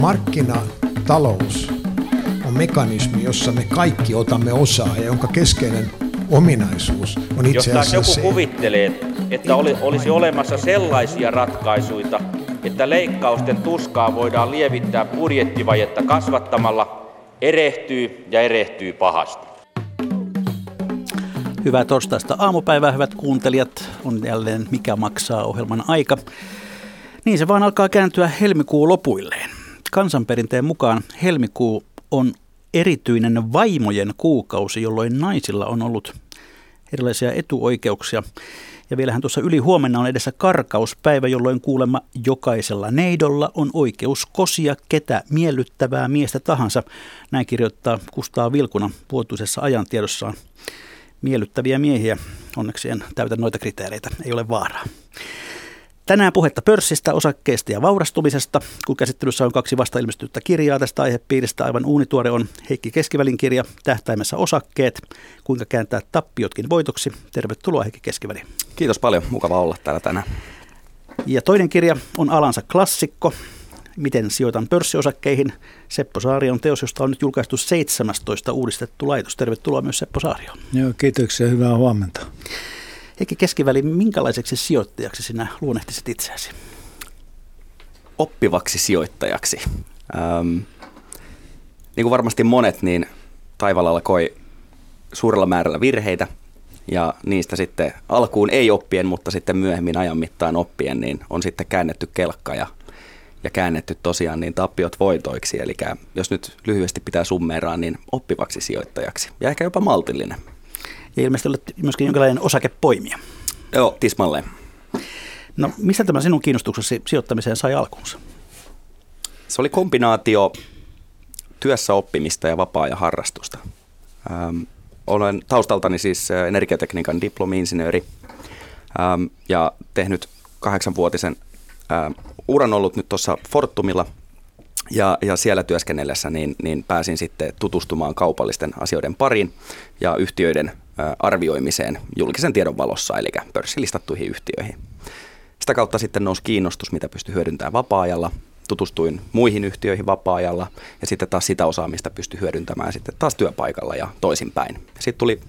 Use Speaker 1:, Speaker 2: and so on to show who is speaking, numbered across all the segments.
Speaker 1: Markkinatalous on mekanismi, jossa me kaikki otamme osaa ja jonka keskeinen ominaisuus on itse
Speaker 2: Jos
Speaker 1: asiassa
Speaker 2: taas joku
Speaker 1: se,
Speaker 2: kuvittelee, että oli, olisi olemassa sellaisia ratkaisuja, että leikkausten tuskaa voidaan lievittää budjettivajetta kasvattamalla, erehtyy ja erehtyy pahasti.
Speaker 3: Hyvää torstaista aamupäivää, hyvät kuuntelijat. On jälleen Mikä maksaa ohjelman aika. Niin se vaan alkaa kääntyä helmikuun lopuilleen. Kansanperinteen mukaan helmikuu on erityinen vaimojen kuukausi, jolloin naisilla on ollut erilaisia etuoikeuksia. Ja vielähän tuossa yli huomenna on edessä karkauspäivä, jolloin kuulemma jokaisella neidolla on oikeus kosia ketä miellyttävää miestä tahansa. Näin kirjoittaa Kustaa Vilkuna vuotuisessa ajantiedossaan. Miellyttäviä miehiä, onneksi en täytä noita kriteereitä, ei ole vaaraa. Tänään puhetta pörssistä, osakkeista ja vaurastumisesta, kun käsittelyssä on kaksi vasta ilmestynyttä kirjaa tästä aihepiiristä. Aivan uunituore on Heikki Keskivälin kirja Tähtäimessä osakkeet, kuinka kääntää tappiotkin voitoksi. Tervetuloa Heikki Keskiväli.
Speaker 4: Kiitos paljon, mukava olla täällä tänään.
Speaker 3: Ja toinen kirja on alansa klassikko, Miten sijoitan pörssiosakeihin. Seppo Saari on teos, josta on nyt julkaistu 17 uudistettu laitos. Tervetuloa myös Seppo Saario.
Speaker 5: Joo, kiitoksia. Hyvää huomenta.
Speaker 3: Heikki Keskiväli, minkälaiseksi sijoittajaksi sinä luonnehtisit itseäsi?
Speaker 4: Oppivaksi sijoittajaksi. Ähm, niin kuin varmasti monet, niin Taivalalla alkoi suurella määrällä virheitä ja niistä sitten alkuun ei oppien, mutta sitten myöhemmin ajan mittaan oppien, niin on sitten käännetty kelkka ja, ja käännetty tosiaan niin tappiot voitoiksi. Eli jos nyt lyhyesti pitää summeeraa, niin oppivaksi sijoittajaksi ja ehkä jopa maltillinen.
Speaker 3: Ja ilmeisesti olet myöskin jonkinlainen osakepoimija.
Speaker 4: Joo, tismalleen.
Speaker 3: No, mistä tämä sinun kiinnostuksesi sijoittamiseen sai alkunsa?
Speaker 4: Se oli kombinaatio työssä oppimista ja vapaa-ajan harrastusta. Ähm, olen taustaltani siis energiatekniikan diplomi-insinööri ähm, ja tehnyt kahdeksanvuotisen ähm, uran ollut nyt tuossa Fortumilla ja, ja siellä työskennellessä niin, niin pääsin sitten tutustumaan kaupallisten asioiden pariin ja yhtiöiden äh, arvioimiseen julkisen tiedon valossa, eli pörssilistattuihin yhtiöihin. Sitä kautta sitten nousi kiinnostus, mitä pystyi hyödyntämään vapaa-ajalla. Tutustuin muihin yhtiöihin vapaa-ajalla ja sitten taas sitä osaamista pystyi hyödyntämään sitten taas työpaikalla ja toisinpäin. Sitten tuli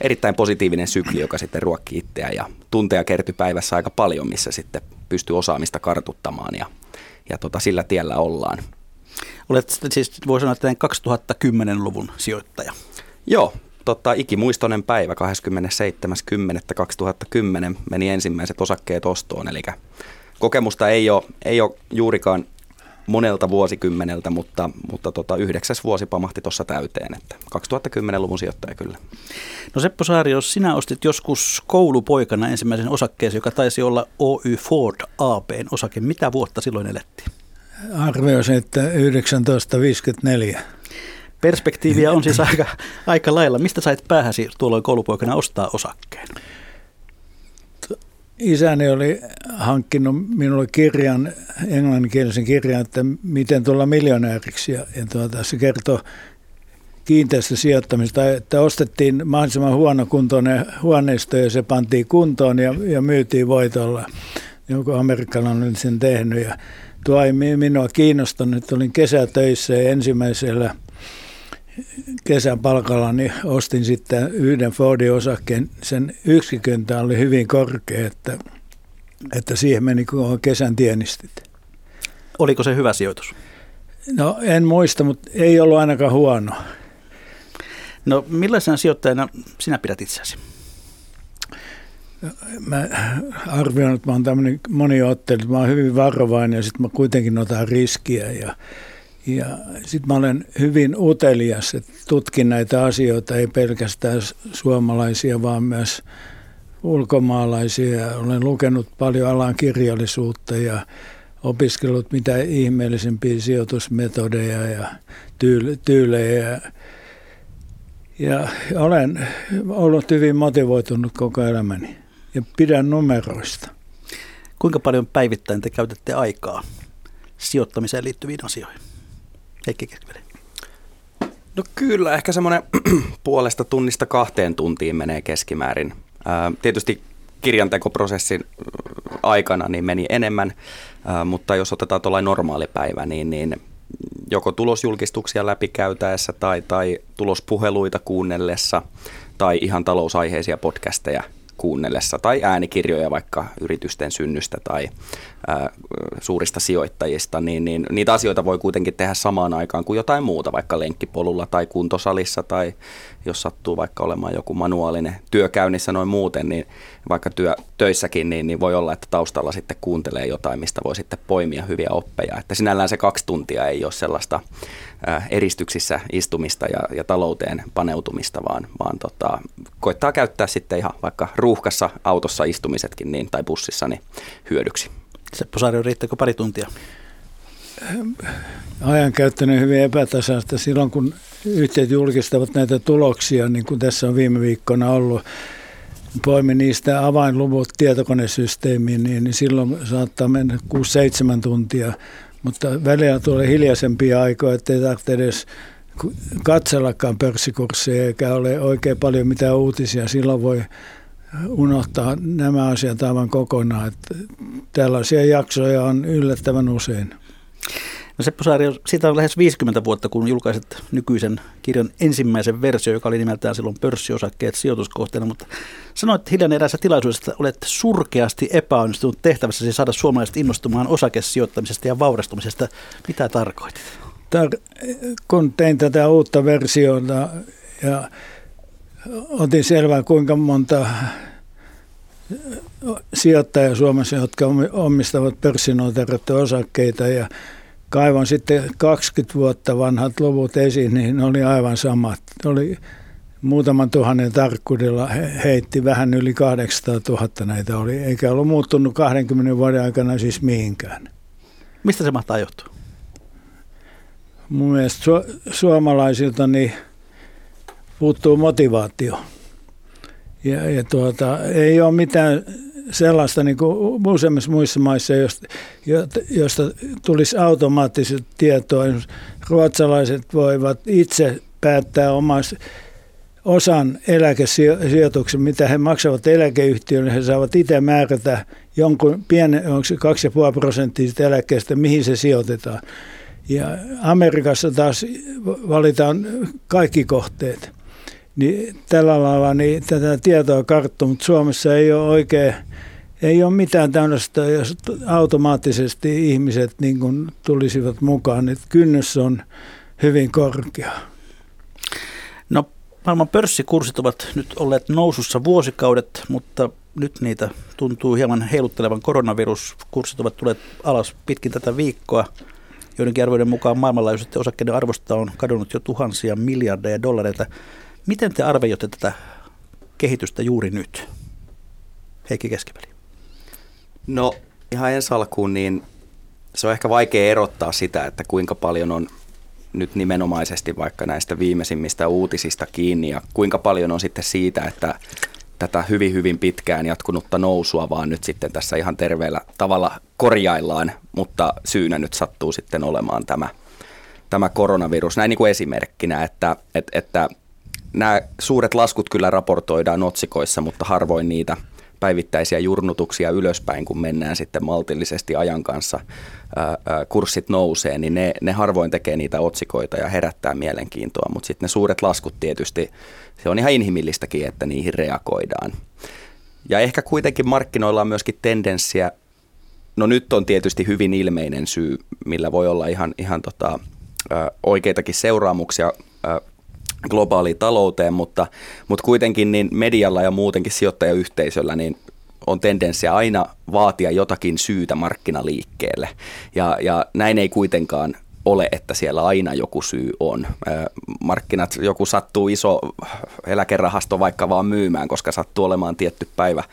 Speaker 4: erittäin positiivinen sykli, joka sitten ruokki itseä ja tunteja kertyi päivässä aika paljon, missä sitten pystyi osaamista kartuttamaan ja, ja tota, sillä tiellä ollaan.
Speaker 3: Olet siis, voi sanoa, että 2010-luvun sijoittaja.
Speaker 4: Joo, tota, ikimuistoinen päivä 27.10.2010 meni ensimmäiset osakkeet ostoon, eli kokemusta ei ole, ei ole juurikaan monelta vuosikymmeneltä, mutta, mutta tota, yhdeksäs vuosi pamahti tuossa täyteen, että 2010-luvun sijoittaja kyllä.
Speaker 3: No Seppo Saari, jos sinä ostit joskus koulupoikana ensimmäisen osakkeesi, joka taisi olla Oy Ford ABn osake, mitä vuotta silloin elettiin?
Speaker 5: Arvioisin, että 1954.
Speaker 3: Perspektiiviä on siis aika, aika lailla. Mistä sait päähäsi tuolloin koulupoikana ostaa osakkeen?
Speaker 5: Isäni oli hankkinut minulle kirjan, englanninkielisen kirjan, että miten tulla miljonääriksi. Ja, ja tuota, se kertoo kiinteistösijoittamista, että ostettiin mahdollisimman huonokuntoinen huoneisto ja se pantiin kuntoon ja, ja myytiin voitolla. Joku amerikkalainen oli sen tehnyt ja tuo ei minua kiinnostanut. Olin kesätöissä ja ensimmäisellä kesäpalkalla niin ostin sitten yhden Fordin osakkeen. Sen yksiköntä oli hyvin korkea, että, että siihen meni koko kesän tienistit.
Speaker 3: Oliko se hyvä sijoitus?
Speaker 5: No en muista, mutta ei ollut ainakaan huono.
Speaker 3: No millaisena sijoittajana sinä pidät itseäsi?
Speaker 5: Mä arvioin, että mä oon tämmöinen moniottelu, mä oon hyvin varovainen ja sitten mä kuitenkin otan riskiä ja ja sitten mä olen hyvin utelias, että tutkin näitä asioita, ei pelkästään suomalaisia, vaan myös ulkomaalaisia. Olen lukenut paljon alan kirjallisuutta ja opiskellut mitä ihmeellisempiä sijoitusmetodeja ja tyylejä. Ja olen ollut hyvin motivoitunut koko elämäni ja pidän numeroista.
Speaker 3: Kuinka paljon päivittäin te käytätte aikaa sijoittamiseen liittyviin asioihin? Heikki Keskveli.
Speaker 4: No kyllä, ehkä semmoinen puolesta tunnista kahteen tuntiin menee keskimäärin. Ää, tietysti kirjantekoprosessin aikana niin meni enemmän, mutta jos otetaan tuollainen normaali päivä, niin, niin joko tulosjulkistuksia läpikäytäessä tai, tai tulospuheluita kuunnellessa tai ihan talousaiheisia podcasteja kuunnellessa tai äänikirjoja vaikka yritysten synnystä tai suurista sijoittajista, niin, niin niitä asioita voi kuitenkin tehdä samaan aikaan kuin jotain muuta, vaikka lenkkipolulla tai kuntosalissa tai jos sattuu vaikka olemaan joku manuaalinen työkäynnissä noin muuten, niin vaikka työ, töissäkin, niin, niin voi olla, että taustalla sitten kuuntelee jotain, mistä voi sitten poimia hyviä oppeja. Että sinällään se kaksi tuntia ei ole sellaista eristyksissä istumista ja, ja talouteen paneutumista, vaan, vaan tota, koittaa käyttää sitten ihan vaikka ruuhkassa autossa istumisetkin niin, tai bussissa niin hyödyksi.
Speaker 3: Seppo Saari, riittääkö pari tuntia?
Speaker 5: Ajankäyttö hyvin epätasaista. Silloin kun yhtiöt julkistavat näitä tuloksia, niin kuin tässä on viime viikkoina ollut, poimin niistä avainluvut tietokonesysteemiin, niin silloin saattaa mennä 6-7 tuntia. Mutta välillä tulee hiljaisempia aikoja, ettei tarvitse edes katsellakaan pörssikursseja eikä ole oikein paljon mitään uutisia. Silloin voi unohtaa nämä asiat aivan kokonaan. Että tällaisia jaksoja on yllättävän usein.
Speaker 3: No Seppo Saari, siitä on lähes 50 vuotta, kun julkaiset nykyisen kirjan ensimmäisen versio, joka oli nimeltään silloin pörssiosakkeet sijoituskohteena, mutta sanoit hiljan erässä tilaisuudessa, että olet surkeasti epäonnistunut tehtävässäsi saada suomalaiset innostumaan osakesijoittamisesta ja vaurastumisesta. Mitä tarkoitit?
Speaker 5: Tar- kun tein tätä uutta versiota ja otin selvää, kuinka monta sijoittajia Suomessa, jotka omistavat pörssinoterattuja osakkeita ja kaivan sitten 20 vuotta vanhat luvut esiin, niin ne oli aivan samat. Ne oli muutaman tuhannen tarkkuudella heitti vähän yli 800 000 näitä oli, eikä ollut muuttunut 20 vuoden aikana siis mihinkään.
Speaker 3: Mistä se mahtaa johtua?
Speaker 5: Mun mielestä su- suomalaisilta niin puuttuu motivaatio. Ja, ja tuota, ei ole mitään sellaista niin kuin useimmissa muissa maissa, josta, josta tulisi automaattisesti tietoa. Ruotsalaiset voivat itse päättää omasta osan eläkesijoituksen, mitä he maksavat eläkeyhtiölle, he saavat itse määrätä jonkun pienen, onko se 2,5 prosenttia eläkkeestä, mihin se sijoitetaan. Ja Amerikassa taas valitaan kaikki kohteet. Niin tällä lailla niin tätä tietoa karttuu, mutta Suomessa ei ole oikein, ei ole mitään tämmöistä, jos automaattisesti ihmiset niin kuin tulisivat mukaan. Että kynnys on hyvin korkea.
Speaker 3: No maailman pörssikurssit ovat nyt olleet nousussa vuosikaudet, mutta nyt niitä tuntuu hieman heiluttelevan koronaviruskurssit ovat tulleet alas pitkin tätä viikkoa. Joidenkin arvoiden mukaan maailmanlaajuisesti osakkeiden arvosta on kadonnut jo tuhansia miljardeja dollareita. Miten te arvioitte tätä kehitystä juuri nyt? Heikki Keskiväli.
Speaker 4: No ihan ensi alkuun, niin se on ehkä vaikea erottaa sitä, että kuinka paljon on nyt nimenomaisesti vaikka näistä viimeisimmistä uutisista kiinni ja kuinka paljon on sitten siitä, että tätä hyvin hyvin pitkään jatkunutta nousua vaan nyt sitten tässä ihan terveellä tavalla korjaillaan, mutta syynä nyt sattuu sitten olemaan tämä, tämä koronavirus. Näin niin kuin esimerkkinä, että, että, että nämä suuret laskut kyllä raportoidaan otsikoissa, mutta harvoin niitä päivittäisiä jurnutuksia ylöspäin, kun mennään sitten maltillisesti ajan kanssa, kurssit nousee, niin ne, ne harvoin tekee niitä otsikoita ja herättää mielenkiintoa, mutta sitten ne suuret laskut tietysti, se on ihan inhimillistäkin, että niihin reagoidaan. Ja ehkä kuitenkin markkinoilla on myöskin tendenssiä, no nyt on tietysti hyvin ilmeinen syy, millä voi olla ihan, ihan tota, oikeitakin seuraamuksia globaaliin talouteen, mutta, mutta kuitenkin niin medialla ja muutenkin sijoittajayhteisöllä niin on tendenssiä aina vaatia jotakin syytä markkinaliikkeelle. Ja, ja näin ei kuitenkaan ole, että siellä aina joku syy on. Markkinat, joku sattuu iso eläkerahasto vaikka vaan myymään, koska sattuu olemaan tietty päivä,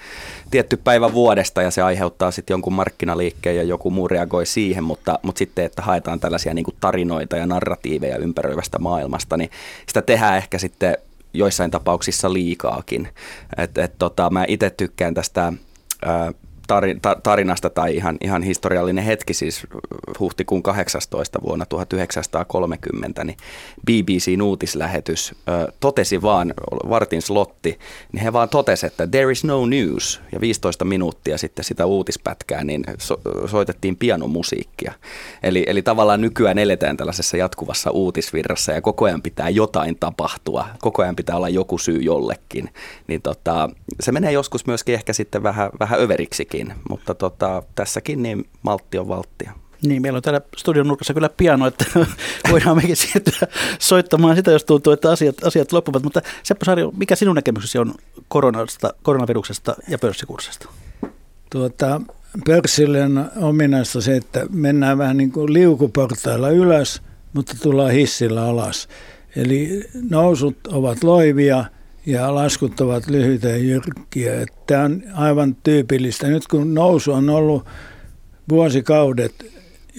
Speaker 4: tietty päivä vuodesta ja se aiheuttaa sitten jonkun markkinaliikkeen ja joku muu reagoi siihen, mutta, mutta sitten, että haetaan tällaisia niin kuin tarinoita ja narratiiveja ympäröivästä maailmasta, niin sitä tehdään ehkä sitten joissain tapauksissa liikaakin. Et, et tota, mä itse tykkään tästä tarinasta tai ihan, ihan historiallinen hetki, siis huhtikuun 18 vuonna 1930, niin BBCn uutislähetys ö, totesi vaan, vartin slotti, niin he vaan totesi, että there is no news, ja 15 minuuttia sitten sitä uutispätkää, niin so, soitettiin pianomusiikkia. Eli, eli tavallaan nykyään eletään tällaisessa jatkuvassa uutisvirrassa, ja koko ajan pitää jotain tapahtua, koko ajan pitää olla joku syy jollekin, niin tota, se menee joskus myöskin ehkä sitten vähän, vähän överiksikin, mutta tota, tässäkin niin maltti on valttia.
Speaker 3: Niin, meillä on täällä studion nurkassa kyllä piano, että voidaan mekin siirtyä soittamaan sitä, jos tuntuu, että asiat, asiat loppuvat. Mutta Seppo Saari, mikä sinun näkemyksesi on koronasta, koronaviruksesta ja pörssikurssista?
Speaker 5: Tuota, pörssille on ominaista se, että mennään vähän niin kuin liukuportailla ylös, mutta tullaan hissillä alas. Eli nousut ovat loivia – ja laskut ovat lyhyitä ja jyrkkiä. Tämä on aivan tyypillistä. Nyt kun nousu on ollut vuosikaudet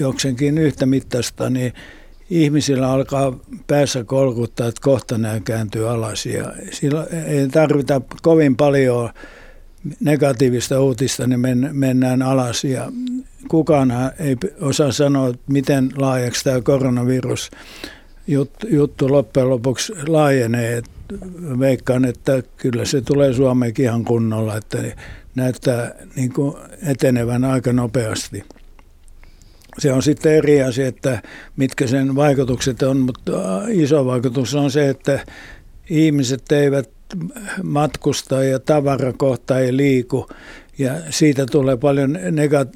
Speaker 5: joksenkin yhtä mittaista, niin ihmisillä alkaa päässä kolkuttaa, että kohta nämä kääntyy alas. Ja ei tarvita kovin paljon negatiivista uutista, niin men, mennään alas. Ja kukaan ei osaa sanoa, miten laajaksi tämä koronavirus juttu loppujen lopuksi laajenee veikkaan, että kyllä se tulee Suomeenkin ihan kunnolla, että näyttää niin kuin etenevän aika nopeasti. Se on sitten eri asia, että mitkä sen vaikutukset on, mutta iso vaikutus on se, että ihmiset eivät matkusta ja tavarakohta ei liiku ja siitä tulee paljon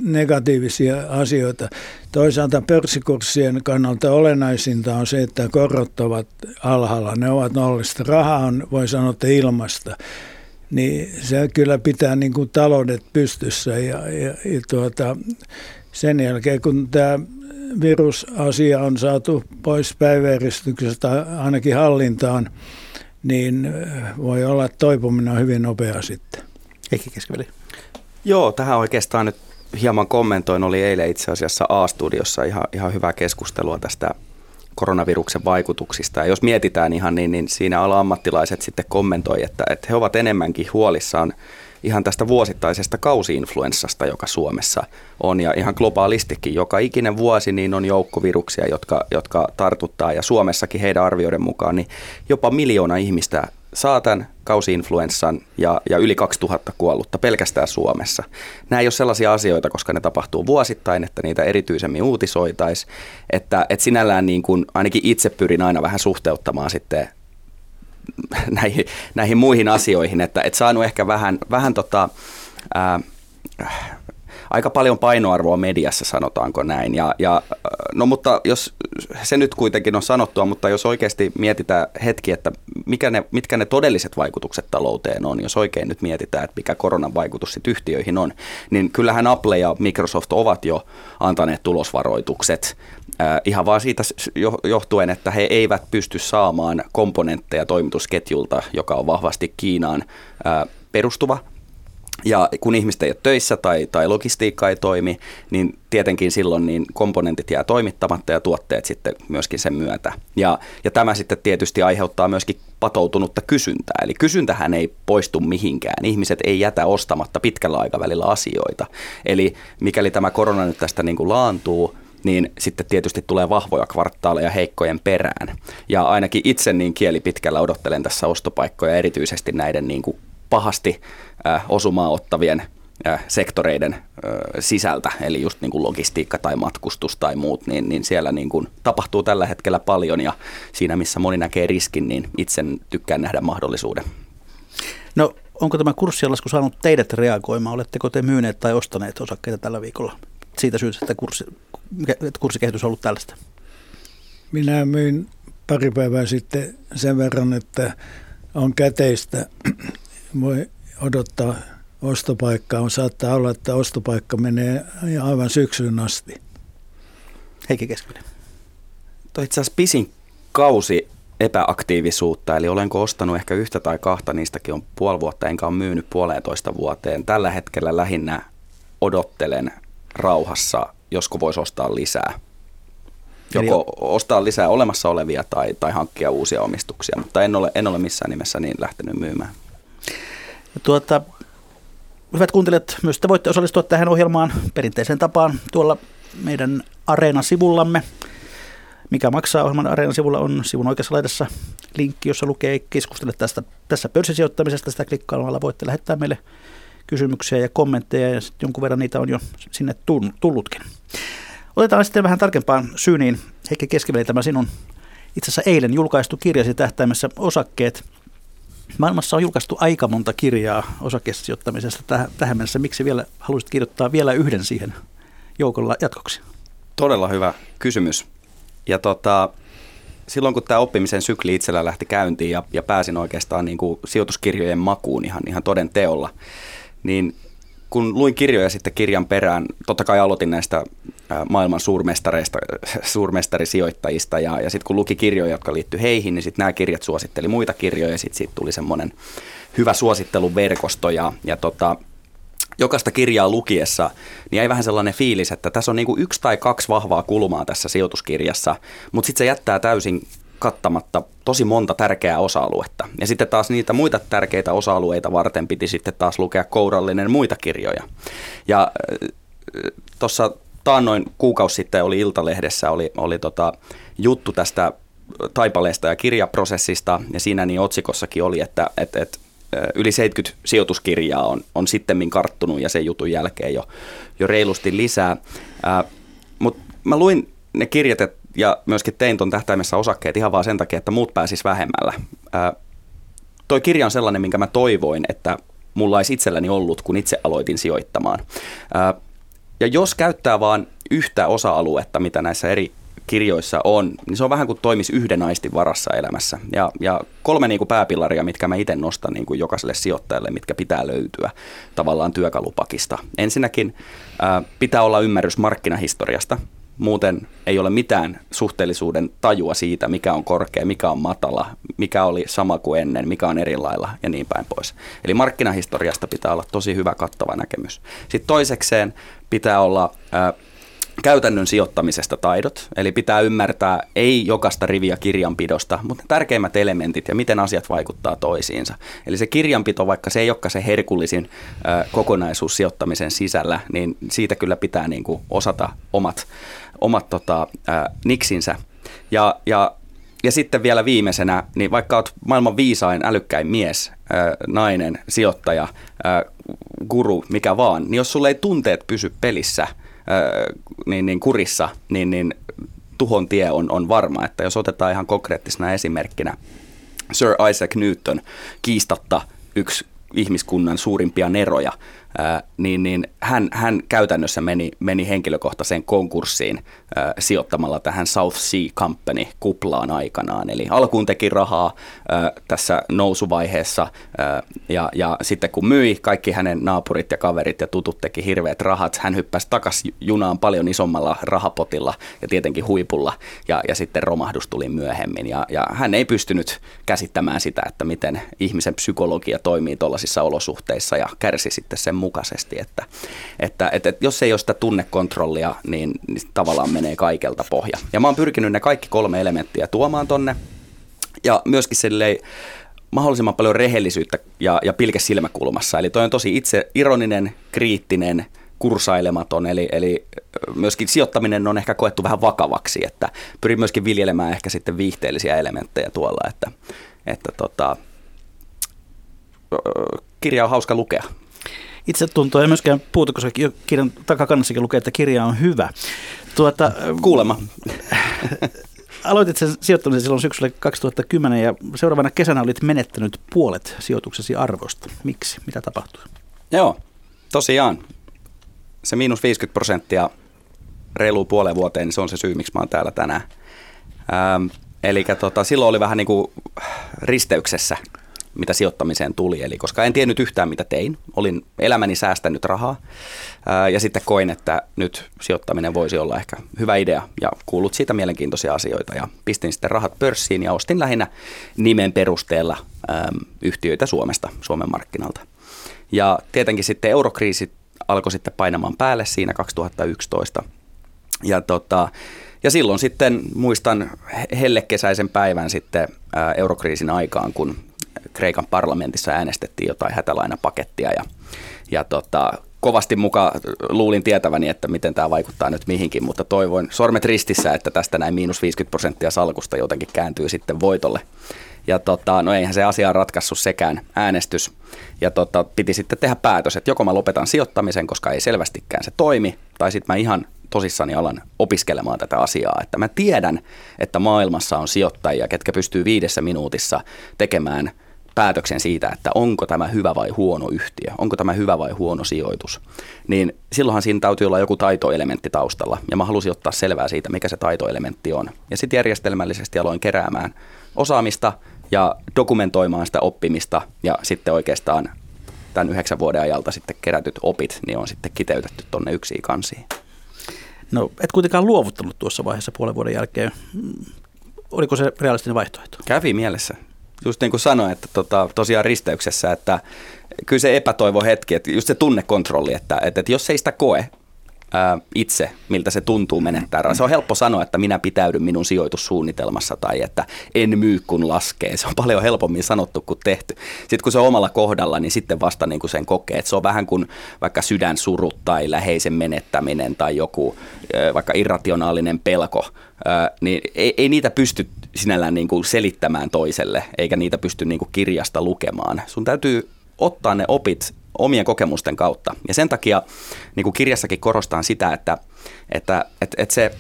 Speaker 5: negatiivisia asioita. Toisaalta pörssikurssien kannalta olennaisinta on se, että korot ovat alhaalla, ne ovat nollista. Raha on, voi sanoa, että ilmasta. Niin se kyllä pitää niin kuin taloudet pystyssä ja, ja, ja tuota, sen jälkeen kun tämä virusasia on saatu pois päiväjärjestyksestä ainakin hallintaan, niin voi olla, että toipuminen on hyvin nopea sitten.
Speaker 3: Heikki Keskiveli.
Speaker 4: Joo, tähän oikeastaan nyt hieman kommentoin. Oli eilen itse asiassa A-studiossa ihan, ihan hyvää keskustelua tästä koronaviruksen vaikutuksista. Ja jos mietitään ihan niin, niin siinä ala ammattilaiset sitten kommentoi, että, että he ovat enemmänkin huolissaan ihan tästä vuosittaisesta kausiinfluenssasta, joka Suomessa on. Ja ihan globaalistikin joka ikinen vuosi niin on joukkoviruksia, jotka, jotka tartuttaa. Ja Suomessakin heidän arvioiden mukaan niin jopa miljoona ihmistä saa tämän kausiinfluenssan ja, ja yli 2000 kuollutta pelkästään Suomessa. Nämä ei ole sellaisia asioita, koska ne tapahtuu vuosittain, että niitä erityisemmin uutisoitaisiin. Että, että sinällään niin kuin, ainakin itse pyrin aina vähän suhteuttamaan sitten näihin, näihin muihin asioihin, että et saanut ehkä vähän, vähän tota, ää, aika paljon painoarvoa mediassa, sanotaanko näin. Ja, ja, no mutta jos se nyt kuitenkin on sanottua, mutta jos oikeasti mietitään hetki, että mikä ne, mitkä ne todelliset vaikutukset talouteen on, jos oikein nyt mietitään, että mikä koronan vaikutus sitten yhtiöihin on, niin kyllähän Apple ja Microsoft ovat jo antaneet tulosvaroitukset ihan vaan siitä johtuen, että he eivät pysty saamaan komponentteja toimitusketjulta, joka on vahvasti Kiinaan perustuva, ja kun ihmiset ei ole töissä tai, tai logistiikka ei toimi, niin tietenkin silloin niin komponentit jää toimittamatta ja tuotteet sitten myöskin sen myötä. Ja, ja tämä sitten tietysti aiheuttaa myöskin patoutunutta kysyntää. Eli kysyntähän ei poistu mihinkään. Ihmiset ei jätä ostamatta pitkällä aikavälillä asioita. Eli mikäli tämä korona nyt tästä niin kuin laantuu, niin sitten tietysti tulee vahvoja kvartaaleja heikkojen perään. Ja ainakin itse niin kieli pitkällä odottelen tässä ostopaikkoja erityisesti näiden niin kuin pahasti äh, osumaa ottavien äh, sektoreiden äh, sisältä, eli just niin kuin logistiikka tai matkustus tai muut, niin, niin siellä niin kuin tapahtuu tällä hetkellä paljon ja siinä missä moni näkee riskin, niin itse tykkään nähdä mahdollisuuden.
Speaker 3: No onko tämä kurssialasku saanut teidät reagoimaan? Oletteko te myyneet tai ostaneet osakkeita tällä viikolla siitä syystä, että, kurssi, että kurssikehitys on ollut tällaista?
Speaker 5: Minä myin pari päivää sitten sen verran, että on käteistä voi odottaa ostopaikkaa. On saattaa olla, että ostopaikka menee aivan syksyyn asti.
Speaker 3: Heikki Keskinen.
Speaker 4: Tuo itse asiassa pisin kausi epäaktiivisuutta, eli olenko ostanut ehkä yhtä tai kahta, niistäkin on puoli vuotta, enkä ole myynyt puolentoista vuoteen. Tällä hetkellä lähinnä odottelen rauhassa, josko voisi ostaa lisää. Joko Eli... ostaa lisää olemassa olevia tai, tai hankkia uusia omistuksia, mutta en ole, en ole missään nimessä niin lähtenyt myymään.
Speaker 3: Tuota, hyvät kuuntelijat, myös te voitte osallistua tähän ohjelmaan perinteiseen tapaan tuolla meidän Areena-sivullamme. Mikä maksaa ohjelman Areenan sivulla on sivun oikeassa laidassa linkki, jossa lukee keskustele tästä, tässä pörssisijoittamisesta. Sitä klikkaamalla voitte lähettää meille kysymyksiä ja kommentteja ja jonkun verran niitä on jo sinne tullutkin. Otetaan sitten vähän tarkempaan syyniin. Heikki Keskiveli, tämä sinun itse asiassa eilen julkaistu kirjasi tähtäimessä osakkeet. Maailmassa on julkaistu aika monta kirjaa osakesijoittamisesta tähän, tähän mennessä. Miksi vielä haluaisit kirjoittaa vielä yhden siihen joukolla jatkoksi?
Speaker 4: Todella hyvä kysymys. Ja tota, silloin kun tämä oppimisen sykli itsellä lähti käyntiin ja, ja pääsin oikeastaan niin kuin sijoituskirjojen makuun ihan, ihan toden teolla, niin kun luin kirjoja sitten kirjan perään, totta kai aloitin näistä maailman suurmestareista, suurmestarisijoittajista ja, ja sitten kun luki kirjoja, jotka liittyi heihin, niin sitten nämä kirjat suositteli muita kirjoja ja sitten siitä tuli semmoinen hyvä suositteluverkosto ja, ja tota, jokaista kirjaa lukiessa, niin jäi vähän sellainen fiilis, että tässä on niin kuin yksi tai kaksi vahvaa kulmaa tässä sijoituskirjassa, mutta sitten se jättää täysin kattamatta tosi monta tärkeää osa-aluetta. Ja sitten taas niitä muita tärkeitä osa-alueita varten piti sitten taas lukea kourallinen muita kirjoja. Ja äh, tuossa taannoin kuukausi sitten oli Iltalehdessä oli, oli tota juttu tästä taipaleesta ja kirjaprosessista, ja siinä niin otsikossakin oli, että, että, että yli 70 sijoituskirjaa on, on sittemmin karttunut ja sen jutun jälkeen jo, jo reilusti lisää. Mutta mä luin ne kirjat ja myöskin tein tuon tähtäimessä osakkeet ihan vaan sen takia, että muut pääsis vähemmällä. Ää, toi kirja on sellainen, minkä mä toivoin, että mulla olisi itselläni ollut, kun itse aloitin sijoittamaan. Ää, ja jos käyttää vain yhtä osa-aluetta, mitä näissä eri kirjoissa on, niin se on vähän kuin toimisi yhden aistin varassa elämässä. Ja, ja kolme niin kuin pääpilaria, mitkä mä itse nostan niin kuin jokaiselle sijoittajalle, mitkä pitää löytyä tavallaan työkalupakista. Ensinnäkin ää, pitää olla ymmärrys markkinahistoriasta. Muuten ei ole mitään suhteellisuuden tajua siitä, mikä on korkea, mikä on matala, mikä oli sama kuin ennen, mikä on erilailla ja niin päin pois. Eli markkinahistoriasta pitää olla tosi hyvä kattava näkemys. Sitten toisekseen pitää olla ää, käytännön sijoittamisesta taidot, eli pitää ymmärtää ei jokaista riviä kirjanpidosta, mutta tärkeimmät elementit ja miten asiat vaikuttaa toisiinsa. Eli se kirjanpito, vaikka se ei olekaan se herkullisin kokonaisuus sijoittamisen sisällä, niin siitä kyllä pitää niin kuin osata omat, omat tota, äh, niksinsä. Ja, ja ja sitten vielä viimeisenä, niin vaikka olet maailman viisain, älykkäin mies, ää, nainen, sijoittaja, ää, guru, mikä vaan, niin jos sulle ei tunteet pysy pelissä, niin, niin kurissa, niin, niin tuhon tie on, on varma. Että jos otetaan ihan konkreettisena esimerkkinä Sir Isaac Newton, kiistatta yksi ihmiskunnan suurimpia neroja, ää, niin, niin hän, hän käytännössä meni, meni henkilökohtaiseen konkurssiin sijoittamalla tähän South Sea Company kuplaan aikanaan. Eli alkuun teki rahaa tässä nousuvaiheessa ää, ja, ja sitten kun myi, kaikki hänen naapurit ja kaverit ja tutut teki hirveät rahat, hän hyppäsi takaisin junaan paljon isommalla rahapotilla ja tietenkin huipulla ja, ja sitten romahdus tuli myöhemmin ja, ja hän ei pystynyt käsittämään sitä, että miten ihmisen psykologia toimii tuollaisissa olosuhteissa ja kärsi sitten sen mukaisesti, että, että, että, että jos ei ole sitä tunnekontrollia, niin, niin tavallaan menee kaikelta pohja. Ja mä oon pyrkinyt ne kaikki kolme elementtiä tuomaan tonne ja myöskin silleen, mahdollisimman paljon rehellisyyttä ja, ja pilke silmäkulmassa. Eli toi on tosi itse ironinen, kriittinen, kursailematon, eli, eli myöskin sijoittaminen on ehkä koettu vähän vakavaksi, että pyrin myöskin viljelemään ehkä sitten viihteellisiä elementtejä tuolla, että, että tota, kirja on hauska lukea
Speaker 3: itse tuntuu ei myöskään puutu, koska kirjan takakannassakin lukee, että kirja on hyvä.
Speaker 4: Tuota, Kuulema.
Speaker 3: Aloitit sen sijoittamisen silloin syksyllä 2010 ja seuraavana kesänä olit menettänyt puolet sijoituksesi arvosta. Miksi? Mitä tapahtui?
Speaker 4: Joo, tosiaan. Se miinus 50 prosenttia reilu puoleen vuoteen, niin se on se syy, miksi mä oon täällä tänään. Ähm, eli tota, silloin oli vähän niin kuin risteyksessä mitä sijoittamiseen tuli. Eli koska en tiennyt yhtään, mitä tein, olin elämäni säästänyt rahaa ää, ja sitten koin, että nyt sijoittaminen voisi olla ehkä hyvä idea ja kuulut siitä mielenkiintoisia asioita. Ja pistin sitten rahat pörssiin ja ostin lähinnä nimen perusteella ää, yhtiöitä Suomesta, Suomen markkinalta. Ja tietenkin sitten eurokriisi alkoi sitten painamaan päälle siinä 2011. Ja tota, ja silloin sitten muistan hellekesäisen päivän sitten eurokriisin aikaan, kun Kreikan parlamentissa äänestettiin jotain hätälainapakettia ja, ja tota, kovasti muka luulin tietäväni, että miten tämä vaikuttaa nyt mihinkin, mutta toivoin sormet ristissä, että tästä näin miinus 50 prosenttia salkusta jotenkin kääntyy sitten voitolle. Ja tota, no eihän se asia ratkaissut sekään äänestys. Ja tota, piti sitten tehdä päätös, että joko mä lopetan sijoittamisen, koska ei selvästikään se toimi, tai sitten mä ihan tosissani alan opiskelemaan tätä asiaa. Että mä tiedän, että maailmassa on sijoittajia, ketkä pystyy viidessä minuutissa tekemään päätöksen siitä, että onko tämä hyvä vai huono yhtiö, onko tämä hyvä vai huono sijoitus, niin silloinhan siinä täytyy olla joku taitoelementti taustalla. Ja mä halusin ottaa selvää siitä, mikä se taitoelementti on. Ja sitten järjestelmällisesti aloin keräämään osaamista ja dokumentoimaan sitä oppimista ja sitten oikeastaan tämän yhdeksän vuoden ajalta sitten kerätyt opit, niin on sitten kiteytetty tuonne yksiin kansiin.
Speaker 3: No et kuitenkaan luovuttanut tuossa vaiheessa puolen vuoden jälkeen. Oliko se realistinen vaihtoehto?
Speaker 4: Kävi mielessä. Just niin kuin sanoin, että tota, tosiaan risteyksessä, että kyllä se epätoivo hetki, että just se tunnekontrolli, että, että, että jos ei sitä koe, ää, itse, miltä se tuntuu menettää. Se on helppo sanoa, että minä pitäydyn minun sijoitussuunnitelmassa tai että en myy kun laskee. Se on paljon helpommin sanottu kuin tehty. Sitten kun se on omalla kohdalla, niin sitten vasta niin kuin sen kokee. Että se on vähän kuin vaikka sydänsurut tai läheisen menettäminen tai joku vaikka irrationaalinen pelko, niin ei, ei niitä pysty sinällään niin kuin selittämään toiselle, eikä niitä pysty niin kuin kirjasta lukemaan. Sun täytyy ottaa ne opit omien kokemusten kautta. Ja sen takia niin kuin kirjassakin korostan sitä, että, että, että, että se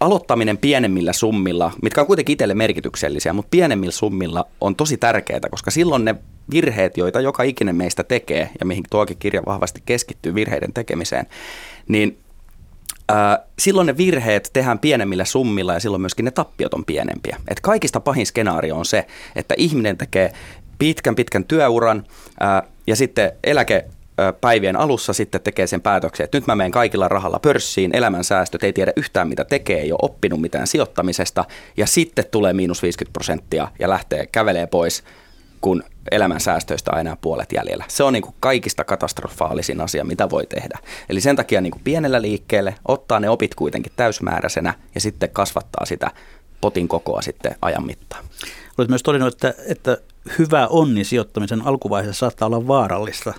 Speaker 4: aloittaminen pienemmillä summilla, mitkä on kuitenkin itselle merkityksellisiä, mutta pienemmillä summilla on tosi tärkeää, koska silloin ne virheet, joita joka ikinen meistä tekee, ja mihin tuokin kirja vahvasti keskittyy virheiden tekemiseen, niin silloin ne virheet tehdään pienemmillä summilla ja silloin myöskin ne tappiot on pienempiä. Et kaikista pahin skenaario on se, että ihminen tekee pitkän pitkän työuran ää, ja sitten eläke päivien alussa sitten tekee sen päätöksen, että nyt mä menen kaikilla rahalla pörssiin, elämänsäästöt, ei tiedä yhtään mitä tekee, ei ole oppinut mitään sijoittamisesta ja sitten tulee miinus 50 prosenttia ja lähtee, kävelee pois, kun elämän säästöistä on enää puolet jäljellä. Se on niin kuin kaikista katastrofaalisin asia, mitä voi tehdä. Eli sen takia niin kuin pienellä liikkeelle ottaa ne opit kuitenkin täysmääräisenä ja sitten kasvattaa sitä potin kokoa sitten ajan mittaan.
Speaker 3: Olet myös todennut, että, että hyvä onni sijoittamisen alkuvaiheessa saattaa olla vaarallista,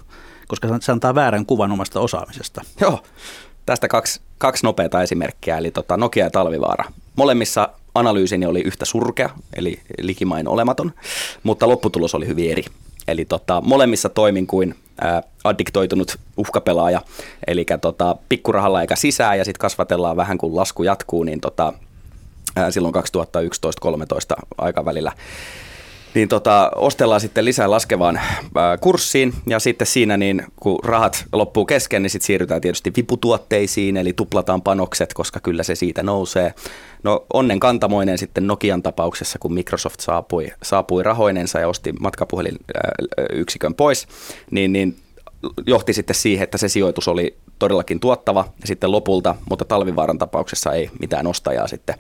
Speaker 3: koska se antaa väärän kuvan omasta osaamisesta.
Speaker 4: Joo, tästä kaksi, kaksi nopeata esimerkkiä, eli tota Nokia ja Talvivaara. Molemmissa analyysini oli yhtä surkea, eli likimain olematon, mutta lopputulos oli hyvin eri. Eli tota, molemmissa toimin kuin ää, addiktoitunut uhkapelaaja, eli tota, pikkurahalla eikä sisään ja sitten kasvatellaan vähän kun lasku jatkuu, niin tota, ää, silloin 2011-2013 aikavälillä niin tota, ostellaan sitten lisää laskevaan äh, kurssiin ja sitten siinä niin kun rahat loppuu kesken, niin sitten siirrytään tietysti viputuotteisiin, eli tuplataan panokset, koska kyllä se siitä nousee. No onnen kantamoinen sitten Nokian tapauksessa, kun Microsoft saapui, saapui rahoinensa ja osti matkapuhelinyksikön pois, niin, niin johti sitten siihen, että se sijoitus oli todellakin tuottava ja sitten lopulta, mutta talvivaaran tapauksessa ei mitään ostajaa sitten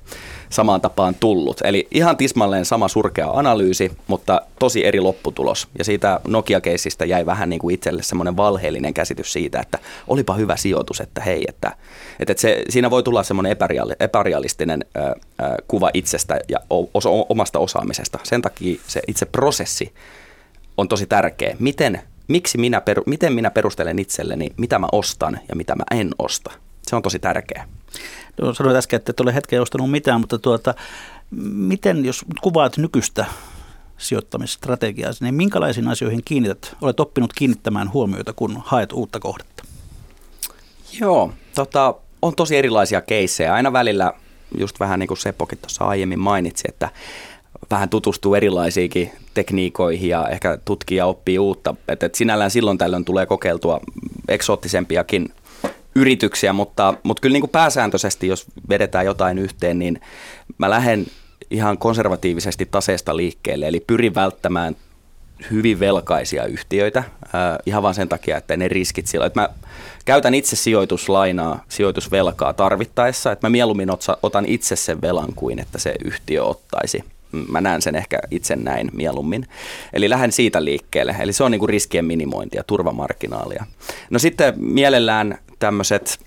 Speaker 4: samaan tapaan tullut. Eli ihan tismalleen sama surkea analyysi, mutta tosi eri lopputulos. Ja siitä Nokia-keissistä jäi vähän niin kuin itselle semmoinen valheellinen käsitys siitä, että olipa hyvä sijoitus, että hei, että, että se, siinä voi tulla semmoinen epärealistinen ö, ö, kuva itsestä ja osa, omasta osaamisesta. Sen takia se itse prosessi on tosi tärkeä. Miten miksi minä, peru, miten minä perustelen itselleni, mitä mä ostan ja mitä mä en osta. Se on tosi tärkeää.
Speaker 3: No, sanoit äsken, että et ole hetken ostanut mitään, mutta tuota, miten, jos kuvaat nykyistä sijoittamisstrategiaa, niin minkälaisiin asioihin kiinnität, olet oppinut kiinnittämään huomiota, kun haet uutta kohdetta?
Speaker 4: Joo, tota, on tosi erilaisia keissejä. Aina välillä, just vähän niin kuin Seppokin tuossa aiemmin mainitsi, että vähän tutustuu erilaisiinkin tekniikoihin ja ehkä ja oppii uutta. Et, et sinällään silloin tällöin tulee kokeiltua eksoottisempiakin yrityksiä, mutta, mutta kyllä niin kuin pääsääntöisesti, jos vedetään jotain yhteen, niin mä lähden ihan konservatiivisesti taseesta liikkeelle, eli pyrin välttämään hyvin velkaisia yhtiöitä ihan vain sen takia, että ne riskit sillä, että mä käytän itse sijoituslainaa, sijoitusvelkaa tarvittaessa, että mä mieluummin otan itse sen velan kuin että se yhtiö ottaisi mä näen sen ehkä itse näin mieluummin. Eli lähden siitä liikkeelle. Eli se on niin kuin riskien minimointia, turvamarkkinaalia. No sitten mielellään tämmöiset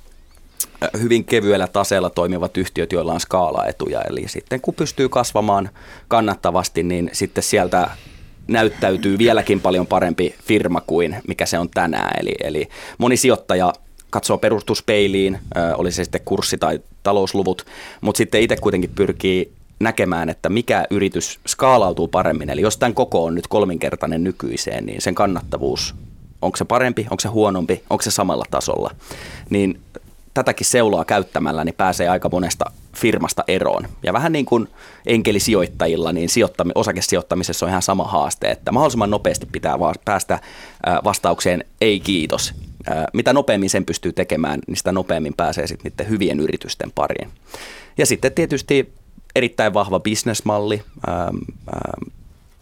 Speaker 4: hyvin kevyellä taseella toimivat yhtiöt, joilla on skaalaetuja. Eli sitten kun pystyy kasvamaan kannattavasti, niin sitten sieltä näyttäytyy vieläkin paljon parempi firma kuin mikä se on tänään. Eli, eli moni sijoittaja katsoo perustuspeiliin, oli se sitten kurssi tai talousluvut, mutta sitten itse kuitenkin pyrkii näkemään, että mikä yritys skaalautuu paremmin. Eli jos tämän koko on nyt kolminkertainen nykyiseen, niin sen kannattavuus, onko se parempi, onko se huonompi, onko se samalla tasolla. Niin tätäkin seuloa käyttämällä niin pääsee aika monesta firmasta eroon. Ja vähän niin kuin enkelisijoittajilla, niin sijoittami, osakesijoittamisessa on ihan sama haaste, että mahdollisimman nopeasti pitää va- päästä vastaukseen ei kiitos. Mitä nopeammin sen pystyy tekemään, niin sitä nopeammin pääsee sitten niiden hyvien yritysten pariin. Ja sitten tietysti erittäin vahva bisnesmalli. Ähm, ähm,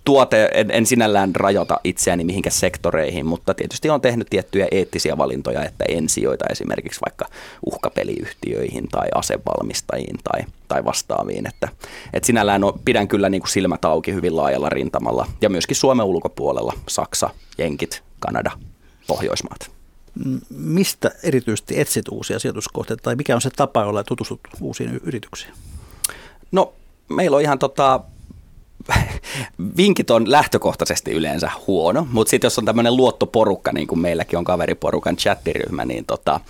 Speaker 4: tuote, en, en sinällään rajoita itseäni mihinkä sektoreihin, mutta tietysti on tehnyt tiettyjä eettisiä valintoja, että en sijoita esimerkiksi vaikka uhkapeliyhtiöihin tai asevalmistajiin tai, tai vastaaviin. Että, että sinällään no, pidän kyllä niin kuin silmät auki hyvin laajalla rintamalla ja myöskin Suomen ulkopuolella, Saksa, Jenkit, Kanada, Pohjoismaat.
Speaker 3: Mistä erityisesti etsit uusia sijoituskohteita tai mikä on se tapa, jolla tutustut uusiin yrityksiin?
Speaker 4: No meillä on ihan tota, vinkit on lähtökohtaisesti yleensä huono, mutta sitten jos on tämmöinen luottoporukka, niin kuin meilläkin on kaveriporukan chattiryhmä, niin, tota,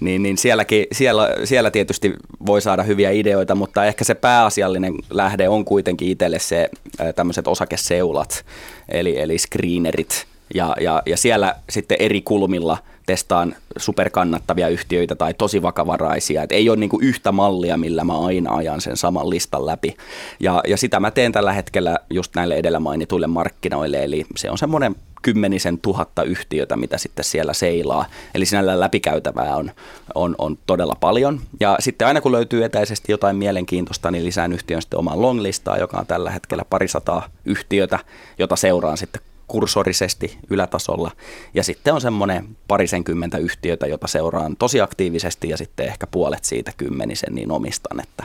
Speaker 4: niin, niin sielläkin, siellä, siellä tietysti voi saada hyviä ideoita, mutta ehkä se pääasiallinen lähde on kuitenkin itselle se tämmöiset osakeseulat, eli, eli screenerit, ja, ja, ja siellä sitten eri kulmilla – testaan superkannattavia yhtiöitä tai tosi vakavaraisia. Et ei ole niinku yhtä mallia, millä mä aina ajan sen saman listan läpi. Ja, ja sitä mä teen tällä hetkellä just näille edellä mainituille markkinoille. Eli se on semmoinen kymmenisen tuhatta yhtiötä, mitä sitten siellä seilaa. Eli sinällä läpikäytävää on, on, on todella paljon. Ja sitten aina kun löytyy etäisesti jotain mielenkiintoista, niin lisään yhtiön sitten omaan longlistaan, joka on tällä hetkellä parisataa yhtiötä, jota seuraan sitten kursorisesti ylätasolla. Ja sitten on semmoinen parisenkymmentä yhtiötä, jota seuraan tosi aktiivisesti ja sitten ehkä puolet siitä kymmenisen niin omistan. Että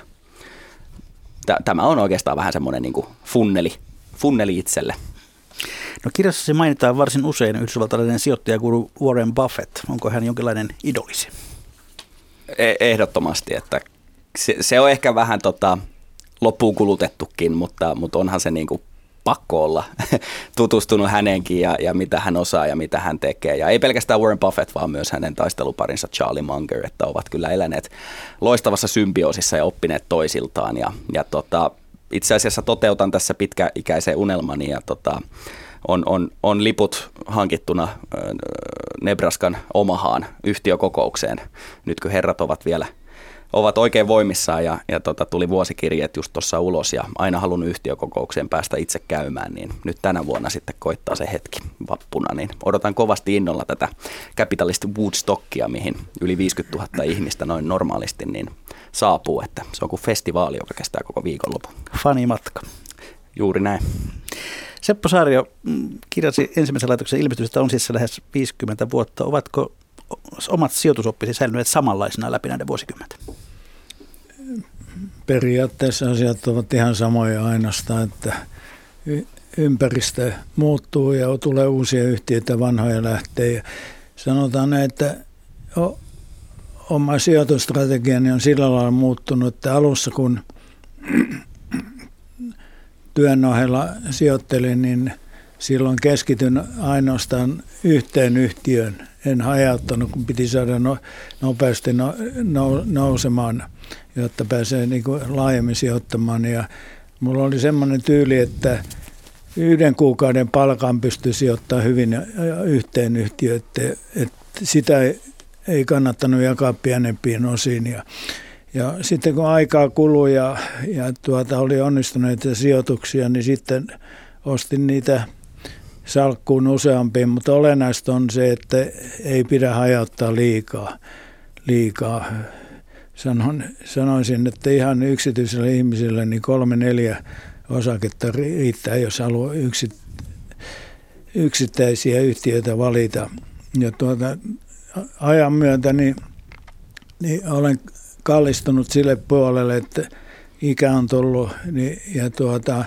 Speaker 4: tämä on oikeastaan vähän semmoinen niin funneli, funneli itselle.
Speaker 3: No kirjassasi mainitaan varsin usein yhdysvaltalainen sijoittajakuru Warren Buffett. Onko hän jonkinlainen idolisi?
Speaker 4: E- ehdottomasti, että se, se on ehkä vähän tota, loppuun kulutettukin, mutta, mutta onhan se niin kuin pakko olla tutustunut häneenkin ja, ja mitä hän osaa ja mitä hän tekee. Ja ei pelkästään Warren Buffett, vaan myös hänen taisteluparinsa Charlie Munger, että ovat kyllä eläneet loistavassa symbioosissa ja oppineet toisiltaan. Ja, ja tota, itse asiassa toteutan tässä pitkäikäisen unelmani ja tota, on, on, on liput hankittuna Nebraskan Omahaan yhtiökokoukseen, nyt kun herrat ovat vielä – ovat oikein voimissaan ja, ja tota, tuli vuosikirjeet just tuossa ulos ja aina halunnut yhtiökokoukseen päästä itse käymään, niin nyt tänä vuonna sitten koittaa se hetki vappuna, niin odotan kovasti innolla tätä Capitalist Woodstockia, mihin yli 50 000 ihmistä noin normaalisti niin saapuu, että se on kuin festivaali, joka kestää koko viikonlopun.
Speaker 3: Fanimatka.
Speaker 4: Juuri näin.
Speaker 3: Seppo Saario mm, kirjasi ensimmäisen laitoksen ilmestystä on siis lähes 50 vuotta. Ovatko omat sijoitusoppisi säilyneet samanlaisina läpi näiden vuosikymmenten?
Speaker 5: Periaatteessa asiat ovat ihan samoja ainoastaan, että ympäristö muuttuu ja tulee uusia yhtiöitä, vanhoja lähtee. Sanotaan näin, että oma sijoitustrategiani on sillä lailla muuttunut, että alussa kun työn ohella sijoittelin, niin silloin keskityn ainoastaan yhteen yhtiön en hajauttanut, kun piti saada no, nopeasti no, no, nousemaan, jotta pääsee niin kuin laajemmin sijoittamaan. Ja mulla oli semmoinen tyyli, että yhden kuukauden palkan pystyi sijoittamaan hyvin yhteen yhtiöön, että, että sitä ei, ei kannattanut jakaa pienempiin osiin. Ja, ja sitten kun aikaa kului ja, ja tuota, oli onnistuneita sijoituksia, niin sitten ostin niitä – salkkuun useampiin, mutta olennaista on se, että ei pidä hajauttaa liikaa. liikaa. Sanon, sanoisin, että ihan yksityiselle ihmiselle niin kolme neljä osaketta riittää, jos haluaa yksit, yksittäisiä yhtiöitä valita. Ja tuota, ajan myötä niin, niin olen kallistunut sille puolelle, että ikä on tullut niin, ja tuota,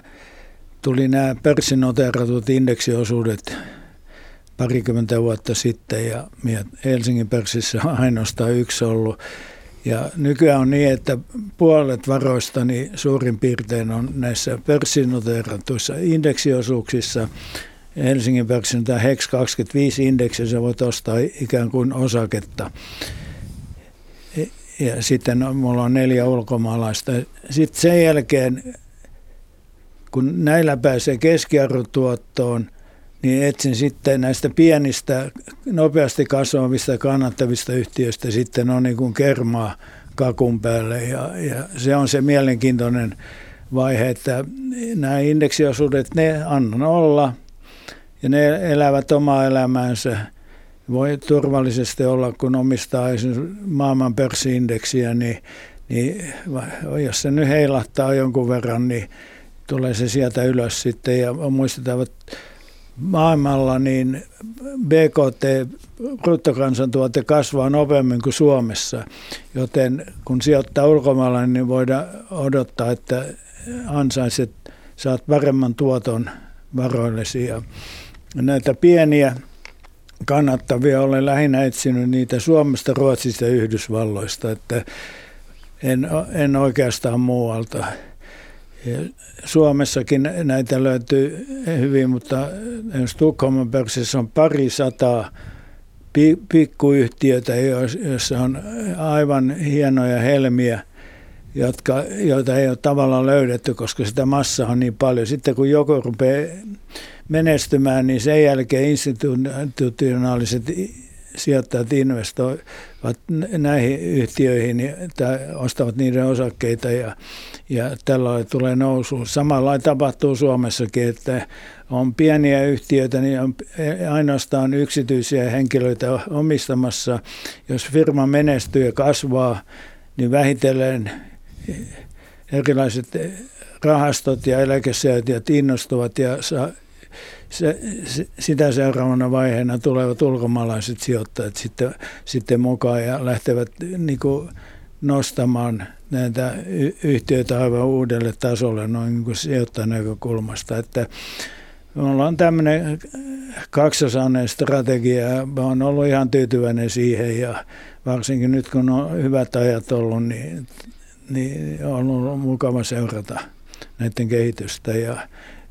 Speaker 5: tuli nämä pörssinoteeratut indeksiosuudet parikymmentä vuotta sitten ja Helsingin pörssissä on ainoastaan yksi ollut. Ja nykyään on niin, että puolet varoista niin suurin piirtein on näissä pörssinoteeratuissa indeksiosuuksissa. Helsingin pörssin tämä HEX 25 indeksi, se voit ostaa ikään kuin osaketta. Ja sitten mulla on neljä ulkomaalaista. Sitten sen jälkeen, kun näillä pääsee keskiarvotuottoon, niin etsin sitten näistä pienistä, nopeasti kasvavista kannattavista yhtiöistä sitten on niin kuin kermaa kakun päälle ja, ja se on se mielenkiintoinen vaihe, että nämä indeksiosuudet, ne annan olla ja ne elävät omaa elämäänsä. Voi turvallisesti olla, kun omistaa esimerkiksi maailman pörssiindeksiä, niin, niin jos se nyt heilahtaa jonkun verran, niin tulee se sieltä ylös sitten ja muistetaan, että maailmalla niin BKT, bruttokansantuote kasvaa nopeammin kuin Suomessa, joten kun sijoittaa ulkomailla, niin voidaan odottaa, että ansaiset saat paremman tuoton varoillesi. Ja näitä pieniä kannattavia olen lähinnä etsinyt niitä Suomesta, Ruotsista ja Yhdysvalloista, että en, en oikeastaan muualta. Suomessakin näitä löytyy hyvin, mutta Tukholman pörssissä on pari sataa pikkuyhtiötä, joissa on aivan hienoja helmiä, jotka, joita ei ole tavallaan löydetty, koska sitä massaa on niin paljon. Sitten kun joku rupeaa menestymään, niin sen jälkeen institutionaaliset sijoittajat investoivat näihin yhtiöihin tai ostavat niiden osakkeita ja, ja tällä tulee nousu. Samalla tapahtuu Suomessakin, että on pieniä yhtiöitä, niin on ainoastaan yksityisiä henkilöitä omistamassa. Jos firma menestyy ja kasvaa, niin vähitellen erilaiset rahastot ja eläkesäätiöt innostuvat ja se, se, sitä seuraavana vaiheena tulevat ulkomaalaiset sijoittajat sitten, sitten mukaan ja lähtevät niin kuin nostamaan näitä yhtiöitä aivan uudelle tasolle noin niin kuin sijoittajan näkökulmasta. Että me ollaan tämmöinen kaksosainen strategia ja mä oon ollut ihan tyytyväinen siihen ja varsinkin nyt kun on hyvät ajat ollut, niin, niin on ollut mukava seurata näiden kehitystä ja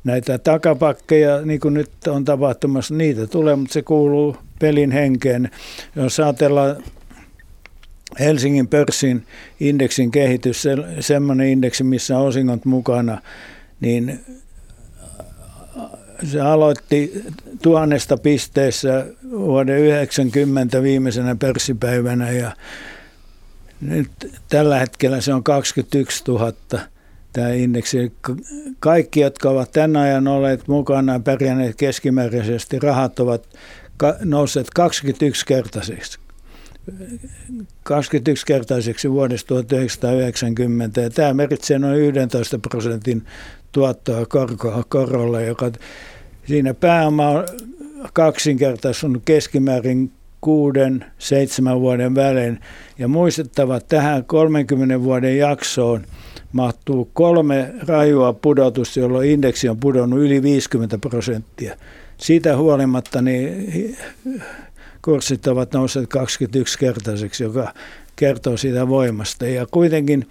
Speaker 5: näitä takapakkeja, niin kuin nyt on tapahtumassa, niitä tulee, mutta se kuuluu pelin henkeen. Jos ajatellaan Helsingin pörssin indeksin kehitys, se, semmoinen indeksi, missä on osingot mukana, niin se aloitti tuhannesta pisteessä vuoden 90 viimeisenä pörssipäivänä ja nyt tällä hetkellä se on 21 000 tämä indeksi. Kaikki, jotka ovat tämän ajan olleet mukana ja pärjänneet keskimääräisesti, rahat ovat nousseet 21-kertaiseksi. 21-kertaiseksi vuodesta 1990. Ja tämä merkitsee noin 11 prosentin tuottoa korolla, joka siinä pääoma on kaksinkertaistunut keskimäärin kuuden, seitsemän vuoden välein. Ja muistettava tähän 30 vuoden jaksoon – mahtuu kolme rajua pudotusta, jolloin indeksi on pudonnut yli 50 prosenttia. Siitä huolimatta niin kurssit ovat nousseet 21-kertaiseksi, joka kertoo siitä voimasta. Ja kuitenkin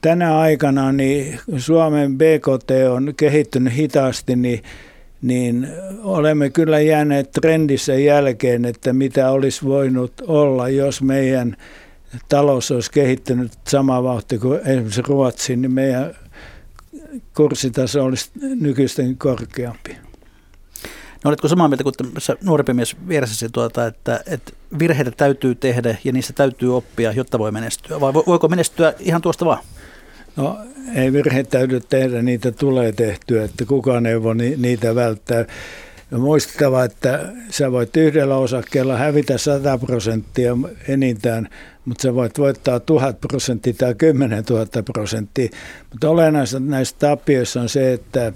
Speaker 5: tänä aikana niin Suomen BKT on kehittynyt hitaasti, niin, niin olemme kyllä jääneet trendissä jälkeen, että mitä olisi voinut olla, jos meidän talous olisi kehittynyt samaa vauhtia kuin esimerkiksi Ruotsi, niin meidän kurssitaso olisi nykyisten korkeampi.
Speaker 3: No oletko samaa mieltä kuin nuorempi mies vieressäsi, tuota, että, että virheitä täytyy tehdä ja niistä täytyy oppia, jotta voi menestyä? Vai voiko menestyä ihan tuosta vaan?
Speaker 5: No ei virheitä täytyy tehdä, niitä tulee tehtyä, että kukaan ei voi niitä välttää. Ja muistettava, että sä voit yhdellä osakkeella hävitä 100 prosenttia enintään, mutta sä voit voittaa 1000 prosenttia tai 10 000 prosenttia. Mutta olennaista näissä tappioissa on se, että,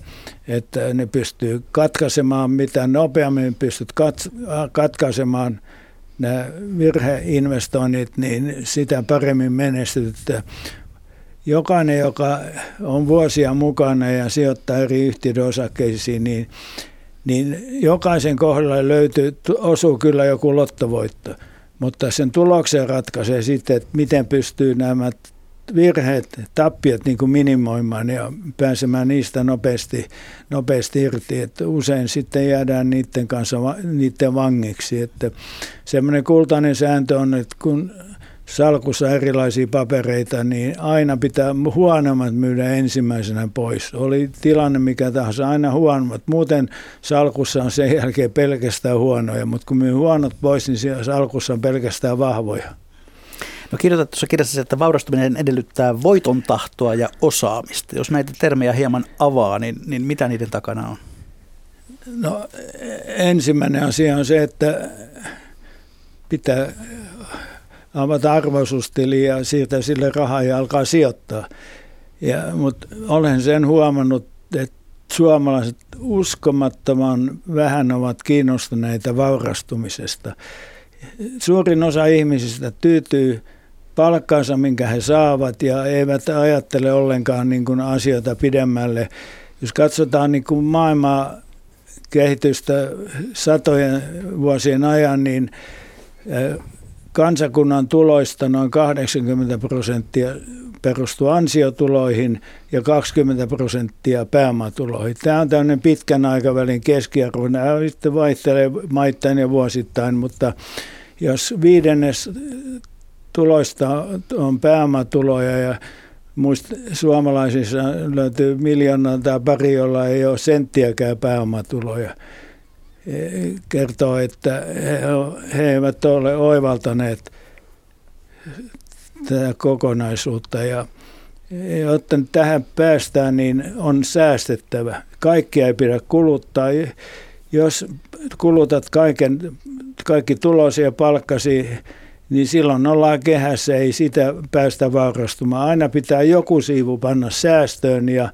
Speaker 5: että ne pystyy katkaisemaan, mitä nopeammin pystyt katkaisemaan nämä virheinvestoinnit, niin sitä paremmin menestyt. Jokainen, joka on vuosia mukana ja sijoittaa eri yhtiöiden osakkeisiin, niin niin jokaisen kohdalla löytyy, osuu kyllä joku lottovoitto. mutta sen tuloksen ratkaisee sitten, että miten pystyy nämä virheet, tappiot niin kuin minimoimaan ja pääsemään niistä nopeasti, nopeasti irti. Että usein sitten jäädään niiden kanssa niiden vangiksi. Että semmoinen kultainen sääntö on, että kun salkussa erilaisia papereita, niin aina pitää huonommat myydä ensimmäisenä pois. Oli tilanne mikä tahansa, aina huonommat. Muuten salkussa on sen jälkeen pelkästään huonoja, mutta kun myy huonot pois, niin siellä salkussa on pelkästään vahvoja.
Speaker 3: No kirjoitat tuossa kirjassa, että vaurastuminen edellyttää voiton tahtoa ja osaamista. Jos näitä termejä hieman avaa, niin, niin mitä niiden takana on?
Speaker 5: No ensimmäinen asia on se, että pitää avata arvoisustili ja siirtää sille rahaa ja alkaa sijoittaa. Ja, mutta olen sen huomannut, että suomalaiset uskomattoman vähän ovat kiinnostuneita vaurastumisesta. Suurin osa ihmisistä tyytyy palkkaansa, minkä he saavat, ja eivät ajattele ollenkaan niin kuin asioita pidemmälle. Jos katsotaan niin kuin maailmaa kehitystä satojen vuosien ajan, niin kansakunnan tuloista noin 80 prosenttia perustuu ansiotuloihin ja 20 prosenttia pääomatuloihin. Tämä on tämmöinen pitkän aikavälin keskiarvo. Nämä sitten vaihtelee maittain ja vuosittain, mutta jos viidennes tuloista on pääomatuloja ja muista suomalaisissa löytyy miljoonaa tai pari, jolla ei ole senttiäkään pääomatuloja, kertoo, että he, eivät ole oivaltaneet tätä kokonaisuutta ja jotta tähän päästään, niin on säästettävä. Kaikkia ei pidä kuluttaa. Jos kulutat kaiken, kaikki tulosi ja palkkasi niin silloin ollaan kehässä, ei sitä päästä vaurastumaan. Aina pitää joku siivu panna säästöön ja,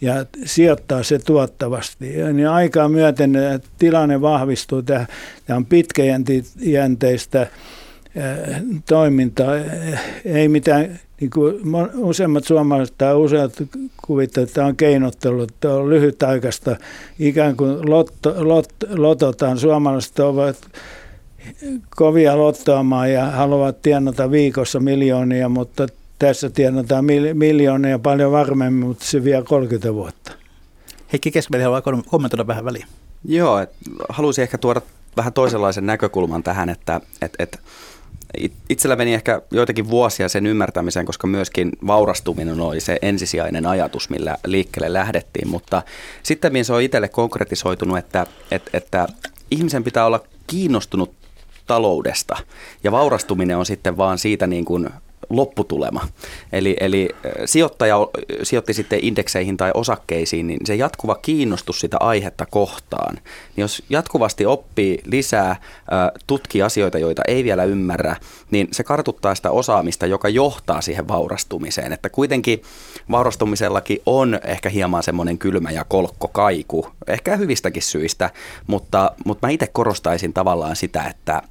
Speaker 5: ja sijoittaa se tuottavasti. Ja niin aikaa myöten tilanne vahvistuu. Tämä, tämä on pitkäjänteistä toimintaa. Ei mitään, niin kuin useimmat suomalaiset tai useat kuvittavat, että on keinottelu, että on lyhytaikaista, ikään kuin lotto, lot, lototaan. Suomalaiset ovat kovia lottoamaan ja haluavat tienata viikossa miljoonia, mutta tässä tienataan miljoonia paljon varmemmin, mutta se vie 30 vuotta.
Speaker 3: Heikki Keskveli haluaa kommentoida vähän väliin.
Speaker 4: Joo, et haluaisin ehkä tuoda vähän toisenlaisen näkökulman tähän, että et, et, itsellä meni ehkä joitakin vuosia sen ymmärtämiseen, koska myöskin vaurastuminen oli se ensisijainen ajatus, millä liikkeelle lähdettiin, mutta sitten se on itselle konkretisoitunut, että, että, että ihmisen pitää olla kiinnostunut taloudesta. Ja vaurastuminen on sitten vaan siitä niin kuin lopputulema. Eli, eli sijoittaja sijoitti sitten indekseihin tai osakkeisiin, niin se jatkuva kiinnostus sitä aihetta kohtaan. Niin jos jatkuvasti oppii lisää, tutkii asioita, joita ei vielä ymmärrä, niin se kartuttaa sitä osaamista, joka johtaa siihen vaurastumiseen. Että kuitenkin vaurastumisellakin on ehkä hieman semmoinen kylmä ja kolkko kaiku, ehkä hyvistäkin syistä, mutta, mutta mä itse korostaisin tavallaan sitä, että,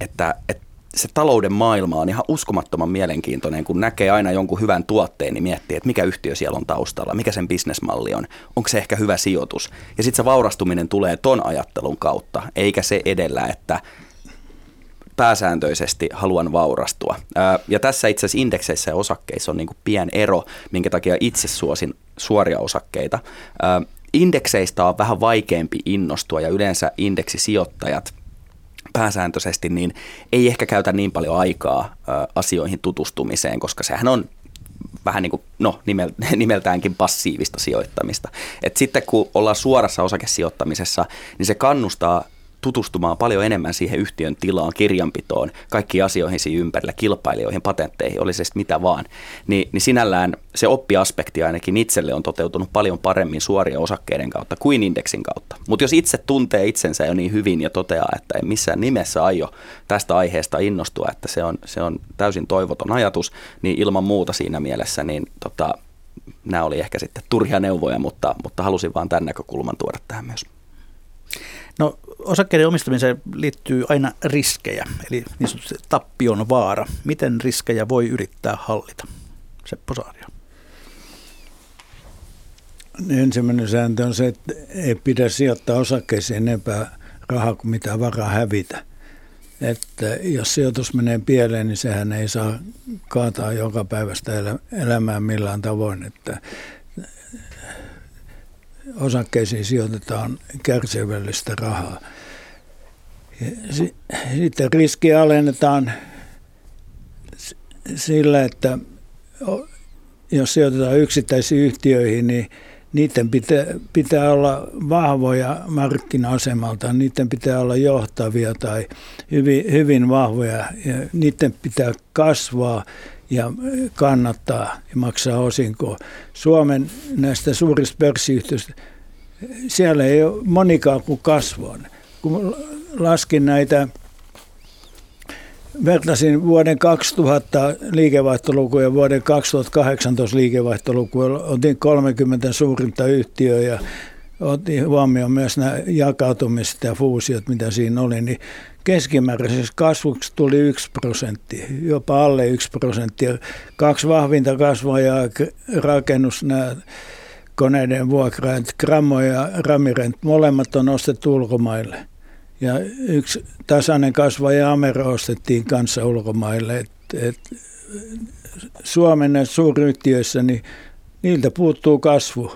Speaker 4: että, että se talouden maailma on ihan uskomattoman mielenkiintoinen, kun näkee aina jonkun hyvän tuotteen, niin miettii, että mikä yhtiö siellä on taustalla, mikä sen bisnesmalli on, onko se ehkä hyvä sijoitus. Ja sitten se vaurastuminen tulee ton ajattelun kautta, eikä se edellä, että pääsääntöisesti haluan vaurastua. Ja tässä itse asiassa indekseissä ja osakkeissa on niin kuin pien ero, minkä takia itse suosin suoria osakkeita. Indekseistä on vähän vaikeampi innostua ja yleensä indeksisijoittajat – pääsääntöisesti, niin ei ehkä käytä niin paljon aikaa asioihin tutustumiseen, koska sehän on vähän niin kuin, no nimeltäänkin passiivista sijoittamista. Et sitten kun ollaan suorassa osakesijoittamisessa, niin se kannustaa tutustumaan paljon enemmän siihen yhtiön tilaan, kirjanpitoon, kaikkiin asioihin siinä ympärillä, kilpailijoihin, patentteihin, oli se mitä vaan, niin, niin sinällään se oppiaspekti ainakin itselle on toteutunut paljon paremmin suorien osakkeiden kautta kuin indeksin kautta. Mutta jos itse tuntee itsensä jo niin hyvin ja toteaa, että ei missään nimessä aio tästä aiheesta innostua, että se on, se on täysin toivoton ajatus, niin ilman muuta siinä mielessä, niin tota, nämä oli ehkä sitten turhia neuvoja, mutta, mutta halusin vaan tämän näkökulman tuoda tähän myös.
Speaker 3: No osakkeiden omistamiseen liittyy aina riskejä, eli niin sanotusti tappion vaara. Miten riskejä voi yrittää hallita? Seppo Saario.
Speaker 5: Ensimmäinen sääntö on se, että ei pidä sijoittaa osakkeisiin enempää rahaa kuin mitä varaa hävitä. että jos sijoitus menee pieleen, niin sehän ei saa kaataa joka päivästä elämää millään tavoin, että osakkeisiin sijoitetaan kärsivällistä rahaa. Sitten riski alennetaan sillä, että jos sijoitetaan yksittäisiin yhtiöihin, niin niiden pitää, pitää olla vahvoja markkina-asemalta, niiden pitää olla johtavia tai hyvin, hyvin vahvoja ja niiden pitää kasvaa ja kannattaa ja maksaa osinkoa. Suomen näistä suurista pörssiyhtiöistä, siellä ei ole monikaan kuin kasvua. Kun laskin näitä vertasin vuoden 2000 liikevaihtolukuja vuoden 2018 liikevaihtolukuja. Otin 30 suurinta yhtiöä ja otin huomioon myös nämä jakautumiset ja fuusiot, mitä siinä oli, niin keskimääräisessä kasvuksi tuli 1 prosentti, jopa alle 1 prosentti. Kaksi vahvinta kasvajaa, rakennus, nämä koneiden vuokraajat, Grammo ja Ramirent, molemmat on ostettu ulkomaille – ja yksi tasainen kasvaja Amero ostettiin kanssa ulkomaille. Et, et Suomen suuryhtiöissä, niin niiltä puuttuu kasvu.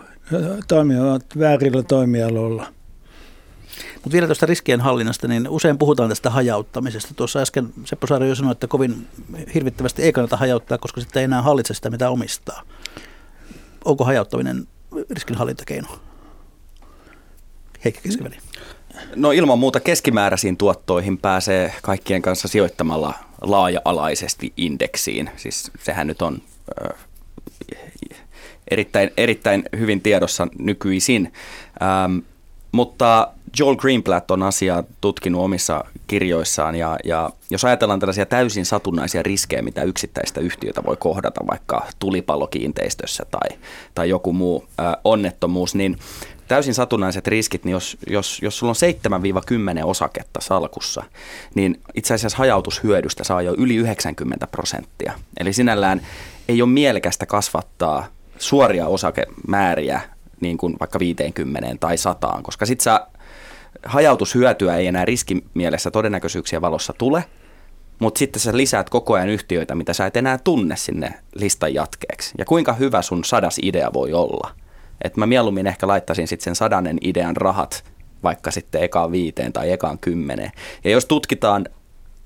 Speaker 5: Toimivat väärillä toimialoilla.
Speaker 3: Mutta vielä tuosta riskien hallinnasta, niin usein puhutaan tästä hajauttamisesta. Tuossa äsken Seppo Saari jo sanoi, että kovin hirvittävästi ei kannata hajauttaa, koska sitten ei enää hallitse sitä, mitä omistaa. Onko hajauttaminen riskinhallintakeino? Heikki Keskiväli.
Speaker 4: No ilman muuta keskimääräisiin tuottoihin pääsee kaikkien kanssa sijoittamalla laaja-alaisesti indeksiin. Siis sehän nyt on erittäin, erittäin hyvin tiedossa nykyisin. Ähm, mutta Joel Greenblatt on asiaa tutkinut omissa kirjoissaan ja, ja jos ajatellaan tällaisia täysin satunnaisia riskejä, mitä yksittäistä yhtiötä voi kohdata, vaikka tulipallokiinteistössä tai, tai joku muu äh, onnettomuus, niin täysin satunnaiset riskit, niin jos, jos, jos sulla on 7-10 osaketta salkussa, niin itse asiassa hajautushyödystä saa jo yli 90 prosenttia. Eli sinällään ei ole mielekästä kasvattaa suoria osakemääriä niin kuin vaikka 50 tai 100, koska sitten sä hajautushyötyä ei enää riskimielessä todennäköisyyksien valossa tule, mutta sitten sä lisäät koko ajan yhtiöitä, mitä sä et enää tunne sinne listan jatkeeksi. Ja kuinka hyvä sun sadas idea voi olla – että mä mieluummin ehkä laittaisin sitten sen sadannen idean rahat vaikka sitten ekaan viiteen tai ekaan kymmeneen. Ja jos tutkitaan,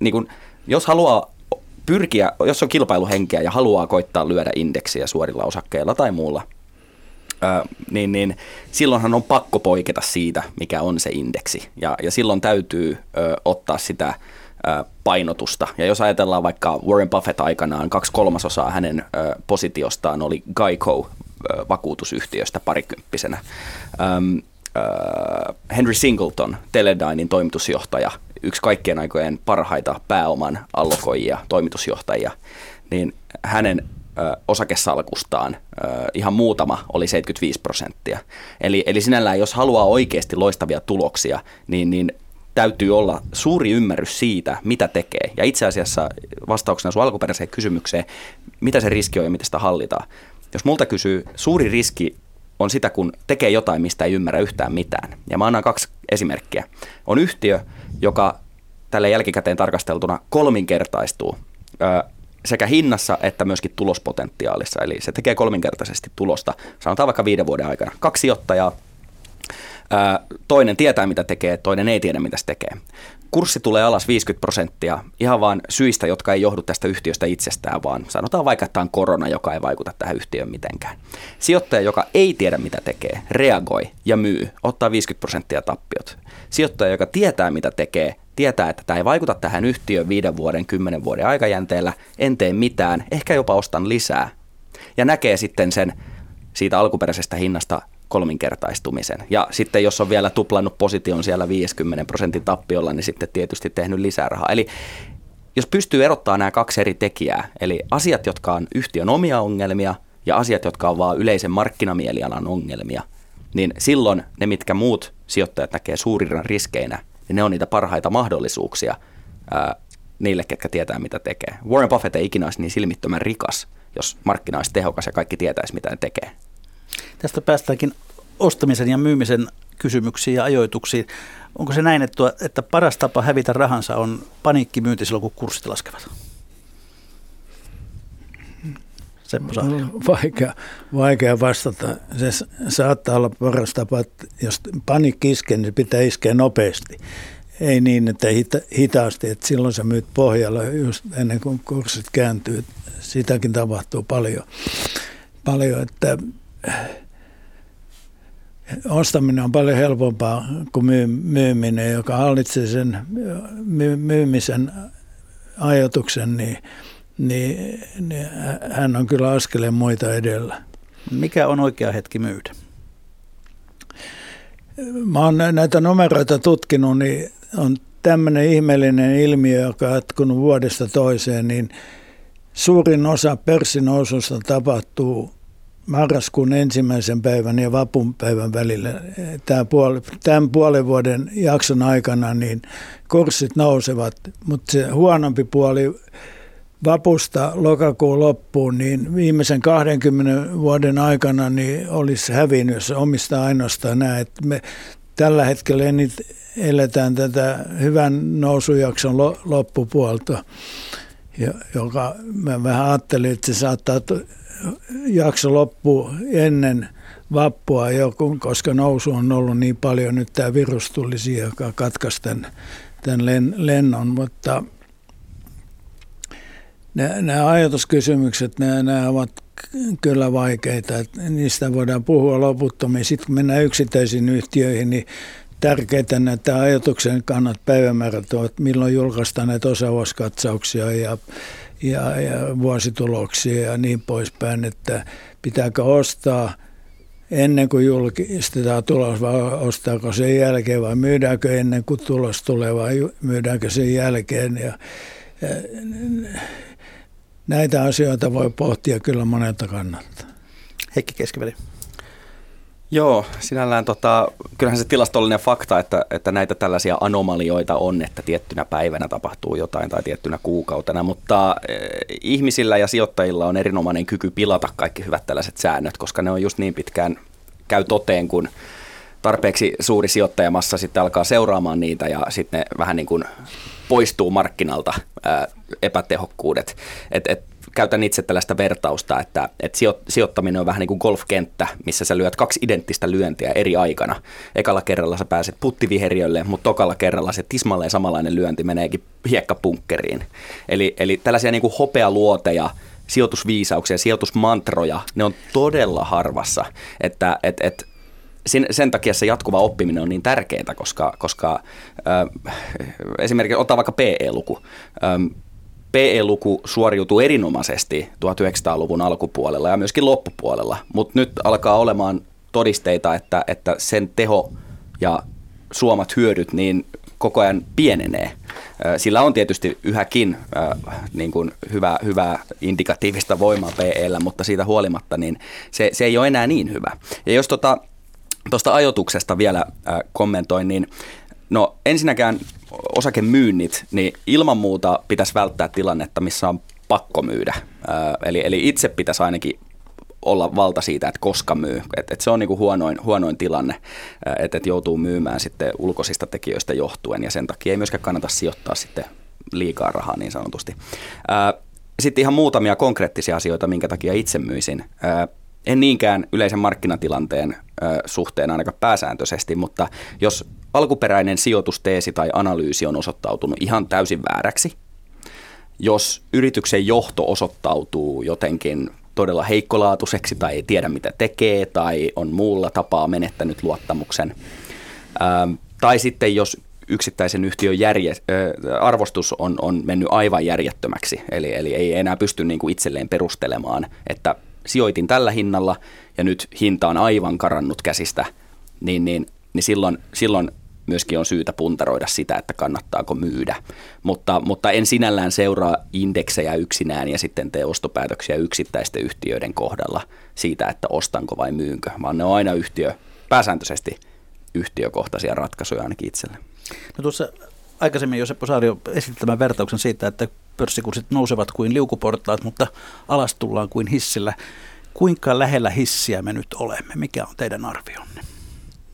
Speaker 4: niin kun, jos haluaa pyrkiä, jos on kilpailuhenkeä ja haluaa koittaa lyödä indeksiä suorilla osakkeilla tai muulla, ö, niin, niin silloinhan on pakko poiketa siitä, mikä on se indeksi. Ja, ja silloin täytyy ö, ottaa sitä ö, painotusta. Ja jos ajatellaan vaikka Warren Buffett aikanaan, kaksi kolmasosaa hänen ö, positiostaan oli Geico vakuutusyhtiöstä parikymppisenä. Henry Singleton, Teledynein toimitusjohtaja, yksi kaikkien aikojen parhaita pääoman allokoijia, toimitusjohtajia, niin hänen osakesalkustaan ihan muutama oli 75 prosenttia. Eli, eli sinällään, jos haluaa oikeasti loistavia tuloksia, niin, niin täytyy olla suuri ymmärrys siitä, mitä tekee. Ja itse asiassa vastauksena sun alkuperäiseen kysymykseen, mitä se riski on ja miten sitä hallitaan. Jos multa kysyy, suuri riski on sitä, kun tekee jotain, mistä ei ymmärrä yhtään mitään. Ja mä annan kaksi esimerkkiä. On yhtiö, joka tälle jälkikäteen tarkasteltuna kolminkertaistuu sekä hinnassa että myöskin tulospotentiaalissa. Eli se tekee kolminkertaisesti tulosta, sanotaan vaikka viiden vuoden aikana. Kaksi sijoittajaa, toinen tietää mitä tekee, toinen ei tiedä mitä se tekee kurssi tulee alas 50 prosenttia ihan vaan syistä, jotka ei johdu tästä yhtiöstä itsestään, vaan sanotaan vaikka, että on korona, joka ei vaikuta tähän yhtiöön mitenkään. Sijoittaja, joka ei tiedä mitä tekee, reagoi ja myy, ottaa 50 prosenttia tappiot. Sijoittaja, joka tietää mitä tekee, tietää, että tämä ei vaikuta tähän yhtiöön viiden vuoden, kymmenen vuoden aikajänteellä, en tee mitään, ehkä jopa ostan lisää. Ja näkee sitten sen siitä alkuperäisestä hinnasta kolminkertaistumisen. Ja sitten jos on vielä tuplannut position siellä 50 prosentin tappiolla, niin sitten tietysti tehnyt lisää rahaa. Eli jos pystyy erottaa nämä kaksi eri tekijää, eli asiat, jotka on yhtiön omia ongelmia ja asiat, jotka on vaan yleisen markkinamielialan ongelmia, niin silloin ne, mitkä muut sijoittajat näkee suurina riskeinä, niin ne on niitä parhaita mahdollisuuksia ää, niille, ketkä tietää, mitä tekee. Warren Buffett ei ikinä olisi niin silmittömän rikas, jos markkina olisi tehokas ja kaikki tietäisi, mitä ne tekee.
Speaker 3: Tästä päästäänkin ostamisen ja myymisen kysymyksiin ja ajoituksiin. Onko se näin, että, että paras tapa hävitä rahansa on paniikkimyynti silloin, kun kurssit laskevat?
Speaker 5: Vaikea, vaikea vastata. Se saattaa olla paras tapa, että jos panikki iskee, niin pitää iskeä nopeasti. Ei niin, että hita, hitaasti, että silloin sä myyt pohjalla just ennen kuin kurssit kääntyy. Sitäkin tapahtuu paljon. paljon että ostaminen on paljon helpompaa kuin myyminen, joka hallitsee sen myymisen ajatuksen, niin niin, niin hän on kyllä askeleen muita edellä.
Speaker 3: Mikä on oikea hetki myydä?
Speaker 5: Mä oon näitä numeroita tutkinut, niin on tämmöinen ihmeellinen ilmiö, joka on jatkunut vuodesta toiseen, niin suurin osa pörssinoususta tapahtuu marraskuun ensimmäisen päivän ja vapun päivän välillä. Tämä puoli, tämän puolen vuoden jakson aikana niin kurssit nousevat, mutta se huonompi puoli vapusta lokakuun loppuun, niin viimeisen 20 vuoden aikana niin olisi hävinnyt, jos omistaa ainoastaan näin. Että me tällä hetkellä eletään tätä hyvän nousujakson loppupuolta, joka mä vähän ajattelin, että se saattaa jakso loppu ennen vappua jo, koska nousu on ollut niin paljon. Nyt tämä virus tuli siihen, joka katkaisi tämän, tämän lennon, mutta nämä ajatuskysymykset, nämä, nämä ovat kyllä vaikeita. Niistä voidaan puhua loputtomiin. Sitten kun mennään yksittäisiin yhtiöihin, niin tärkeitä näitä ajatuksen kannat päivämäärät ovat, milloin julkaistaan näitä osavuosikatsauksia ja, ja, ja vuosituloksia ja niin poispäin, että pitääkö ostaa ennen kuin julkistetaan tulos vai ostaako sen jälkeen vai myydäänkö ennen kuin tulos tulee vai myydäänkö sen jälkeen. Ja, ja näitä asioita voi pohtia kyllä monelta kannalta.
Speaker 3: Heikki Keskiveli.
Speaker 4: Joo, sinällään tota, kyllähän se tilastollinen fakta, että, että näitä tällaisia anomalioita on, että tiettynä päivänä tapahtuu jotain tai tiettynä kuukautena, mutta eh, ihmisillä ja sijoittajilla on erinomainen kyky pilata kaikki hyvät tällaiset säännöt, koska ne on just niin pitkään käy toteen, kun tarpeeksi suuri sijoittajamassa sitten alkaa seuraamaan niitä ja sitten ne vähän niin kuin poistuu markkinalta ää, epätehokkuudet. Et, et, käytän itse tällaista vertausta, että, että sijoittaminen on vähän niin kuin golfkenttä, missä sä lyöt kaksi identtistä lyöntiä eri aikana. Ekalla kerralla sä pääset puttiviheriölle, mutta tokalla kerralla se tismalleen samanlainen lyönti meneekin hiekkapunkkeriin. Eli, eli tällaisia niin kuin hopealuoteja, sijoitusviisauksia, sijoitusmantroja, ne on todella harvassa, että et, et, sen, sen takia se jatkuva oppiminen on niin tärkeää, koska, koska äh, esimerkiksi ottaa vaikka PE-luku. Ähm, PE-luku suoriutuu erinomaisesti 1900-luvun alkupuolella ja myöskin loppupuolella, mutta nyt alkaa olemaan todisteita, että, että sen teho ja suomat hyödyt niin koko ajan pienenee. Sillä on tietysti yhäkin äh, niin kuin hyvä, hyvää indikatiivista voimaa PEllä, mutta siitä huolimatta niin se, se ei ole enää niin hyvä. Ja jos tota, tuosta ajotuksesta vielä äh, kommentoin, niin no ensinnäkään osakemyynnit, niin ilman muuta pitäisi välttää tilannetta, missä on pakko myydä. Eli, eli itse pitäisi ainakin olla valta siitä, että koska myy. Et, et se on niinku huonoin, huonoin tilanne, että et joutuu myymään sitten ulkoisista tekijöistä johtuen ja sen takia ei myöskään kannata sijoittaa sitten liikaa rahaa niin sanotusti. Sitten ihan muutamia konkreettisia asioita, minkä takia itse myisin. En niinkään yleisen markkinatilanteen suhteen ainakaan pääsääntöisesti, mutta jos alkuperäinen sijoitusteesi tai analyysi on osoittautunut ihan täysin vääräksi, jos yrityksen johto osoittautuu jotenkin todella heikkolaatuiseksi tai ei tiedä mitä tekee tai on muulla tapaa menettänyt luottamuksen, tai sitten jos yksittäisen yhtiön järje, arvostus on, on mennyt aivan järjettömäksi, eli, eli ei enää pysty niin kuin itselleen perustelemaan, että sijoitin tällä hinnalla ja nyt hinta on aivan karannut käsistä, niin, niin, niin silloin, silloin myöskin on syytä puntaroida sitä, että kannattaako myydä. Mutta, mutta en sinällään seuraa indeksejä yksinään ja sitten tee ostopäätöksiä yksittäisten yhtiöiden kohdalla siitä, että ostanko vai myynkö, vaan ne on aina yhtiö, pääsääntöisesti yhtiökohtaisia ratkaisuja ainakin itselle.
Speaker 3: No tuossa aikaisemmin jo Seppo Saario esitti tämän vertauksen siitä, että pörssikurssit nousevat kuin liukuportaat, mutta alas tullaan kuin hissillä. Kuinka lähellä hissiä me nyt olemme? Mikä on teidän arvionne?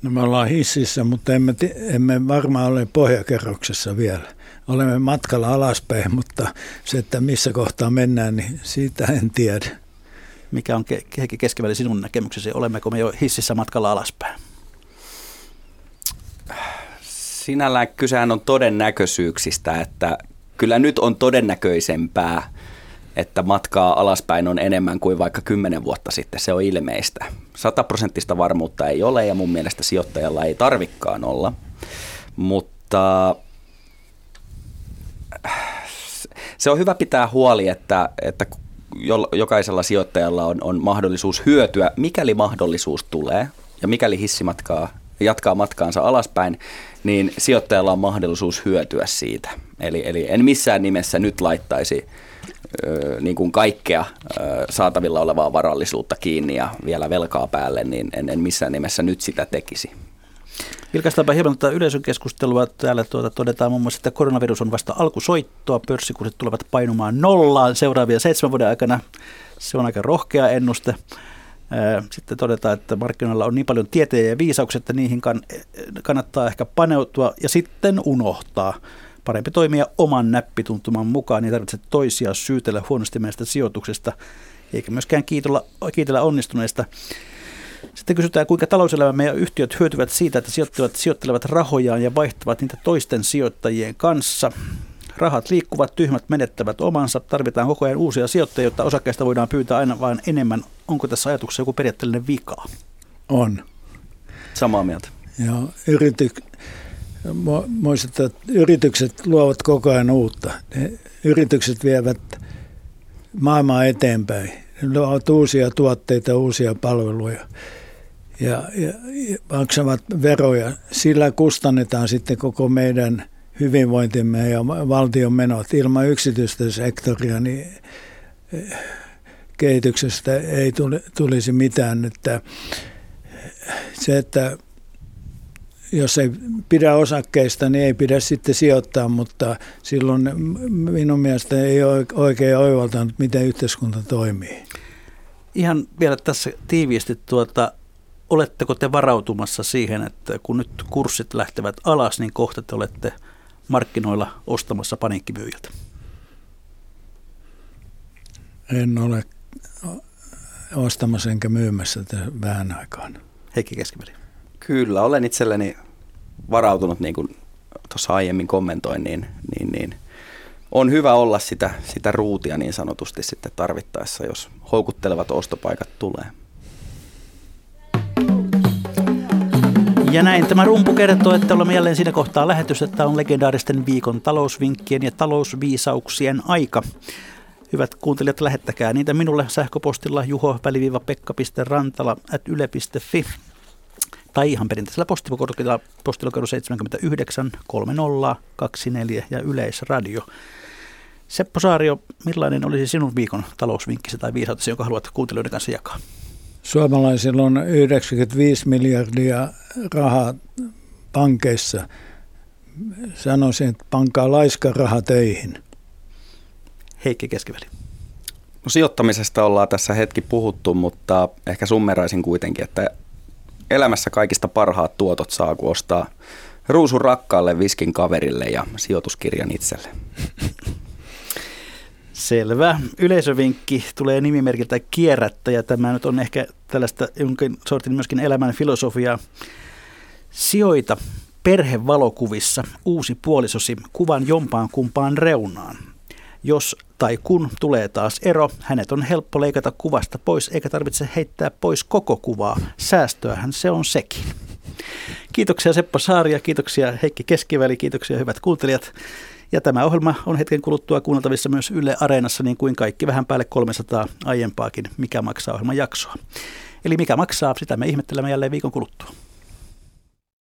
Speaker 5: No me ollaan hississä, mutta emme, emme varmaan ole pohjakerroksessa vielä. Olemme matkalla alaspäin, mutta se, että missä kohtaa mennään, niin siitä en tiedä.
Speaker 3: Mikä on Heikki Keskiväli sinun näkemyksesi? Olemmeko me jo hississä matkalla alaspäin?
Speaker 4: Sinällään kysehän on todennäköisyyksistä, että kyllä nyt on todennäköisempää, että matkaa alaspäin on enemmän kuin vaikka kymmenen vuotta sitten. Se on ilmeistä. Sataprosenttista varmuutta ei ole ja mun mielestä sijoittajalla ei tarvikkaan olla. Mutta se on hyvä pitää huoli, että, että jokaisella sijoittajalla on, on mahdollisuus hyötyä, mikäli mahdollisuus tulee ja mikäli hissimatkaa jatkaa matkaansa alaspäin, niin sijoittajalla on mahdollisuus hyötyä siitä. Eli, eli en missään nimessä nyt laittaisi niin kuin kaikkea saatavilla olevaa varallisuutta kiinni ja vielä velkaa päälle, niin en, en missään nimessä nyt sitä tekisi.
Speaker 3: Vilkaistaanpa hieman tätä yleisön keskustelua. Täällä tuota, todetaan muun muassa, että koronavirus on vasta alkusoittoa. Pörssikurssit tulevat painumaan nollaan seuraavia seitsemän vuoden aikana. Se on aika rohkea ennuste. Sitten todetaan, että markkinoilla on niin paljon tieteen ja viisauksia, että niihin kannattaa ehkä paneutua ja sitten unohtaa. Parempi toimia oman näppituntuman mukaan, niin tarvitse toisia syytellä huonosti meistä sijoituksesta, eikä myöskään kiitellä, kiitellä onnistuneista. Sitten kysytään, kuinka talouselämä ja yhtiöt hyötyvät siitä, että sijoittelevat, sijoittelevat rahojaan ja vaihtavat niitä toisten sijoittajien kanssa. Rahat liikkuvat, tyhmät menettävät omansa. Tarvitaan koko ajan uusia sijoittajia, jotta osakkeista voidaan pyytää aina vain enemmän. Onko tässä ajatuksessa joku periaatteellinen vika?
Speaker 5: On.
Speaker 4: Samaa mieltä.
Speaker 5: Ja yrityk, muistat, että yritykset luovat koko ajan uutta. Ne yritykset vievät maailmaa eteenpäin. Ne luovat uusia tuotteita, uusia palveluja ja, ja, ja maksavat veroja. Sillä kustannetaan sitten koko meidän hyvinvointimme ja valtion menot. Ilman yksityistä sektoria niin eh, kehityksestä ei tulisi mitään. Että se, että jos ei pidä osakkeista, niin ei pidä sitten sijoittaa, mutta silloin minun mielestä ei ole oikein oivaltanut, miten yhteiskunta toimii.
Speaker 3: Ihan vielä tässä tiiviisti, tuota, oletteko te varautumassa siihen, että kun nyt kurssit lähtevät alas, niin kohta te olette markkinoilla ostamassa paniikkimyyjiltä?
Speaker 5: En ole ostamassa enkä myymässä vähän aikaan.
Speaker 3: Heikki Keskiväli.
Speaker 4: Kyllä, olen itselleni varautunut, niin kuin tuossa aiemmin kommentoin, niin, niin, niin on hyvä olla sitä, sitä ruutia niin sanotusti sitten tarvittaessa, jos houkuttelevat ostopaikat tulee.
Speaker 3: Ja näin tämä rumpu kertoo, että olemme jälleen siinä kohtaa lähetys, että on legendaaristen viikon talousvinkkien ja talousviisauksien aika. Hyvät kuuntelijat, lähettäkää niitä minulle sähköpostilla juho-pekka.rantala at yle.fi tai ihan perinteisellä postilukorilla postilokero 79 3024 ja Yleisradio. Seppo Saario, millainen olisi sinun viikon talousvinkkisi tai viisautesi, jonka haluat kuuntelijoiden kanssa jakaa?
Speaker 5: Suomalaisilla on 95 miljardia rahaa pankeissa. Sanoisin, että pankaa laiska raha töihin.
Speaker 3: Heikki Keskiväli.
Speaker 4: No, sijoittamisesta ollaan tässä hetki puhuttu, mutta ehkä summeraisin kuitenkin, että elämässä kaikista parhaat tuotot saa, kun ostaa ruusun rakkaalle, viskin kaverille ja sijoituskirjan itselle.
Speaker 3: Selvä. Yleisövinkki tulee nimimerkiltä kierrättäjä. Tämä nyt on ehkä tällaista jonkin sortin myöskin elämän filosofiaa. Sijoita perhevalokuvissa uusi puolisosi kuvan jompaan kumpaan reunaan. Jos tai kun tulee taas ero, hänet on helppo leikata kuvasta pois eikä tarvitse heittää pois koko kuvaa. Säästöähän se on sekin. Kiitoksia Seppo Saaria, kiitoksia Heikki Keskiväli, kiitoksia hyvät kuuntelijat. Ja tämä ohjelma on hetken kuluttua kuunneltavissa myös Yle Areenassa, niin kuin kaikki vähän päälle 300 aiempaakin Mikä maksaa ohjelman jaksoa. Eli mikä maksaa, sitä me ihmettelemme jälleen viikon kuluttua.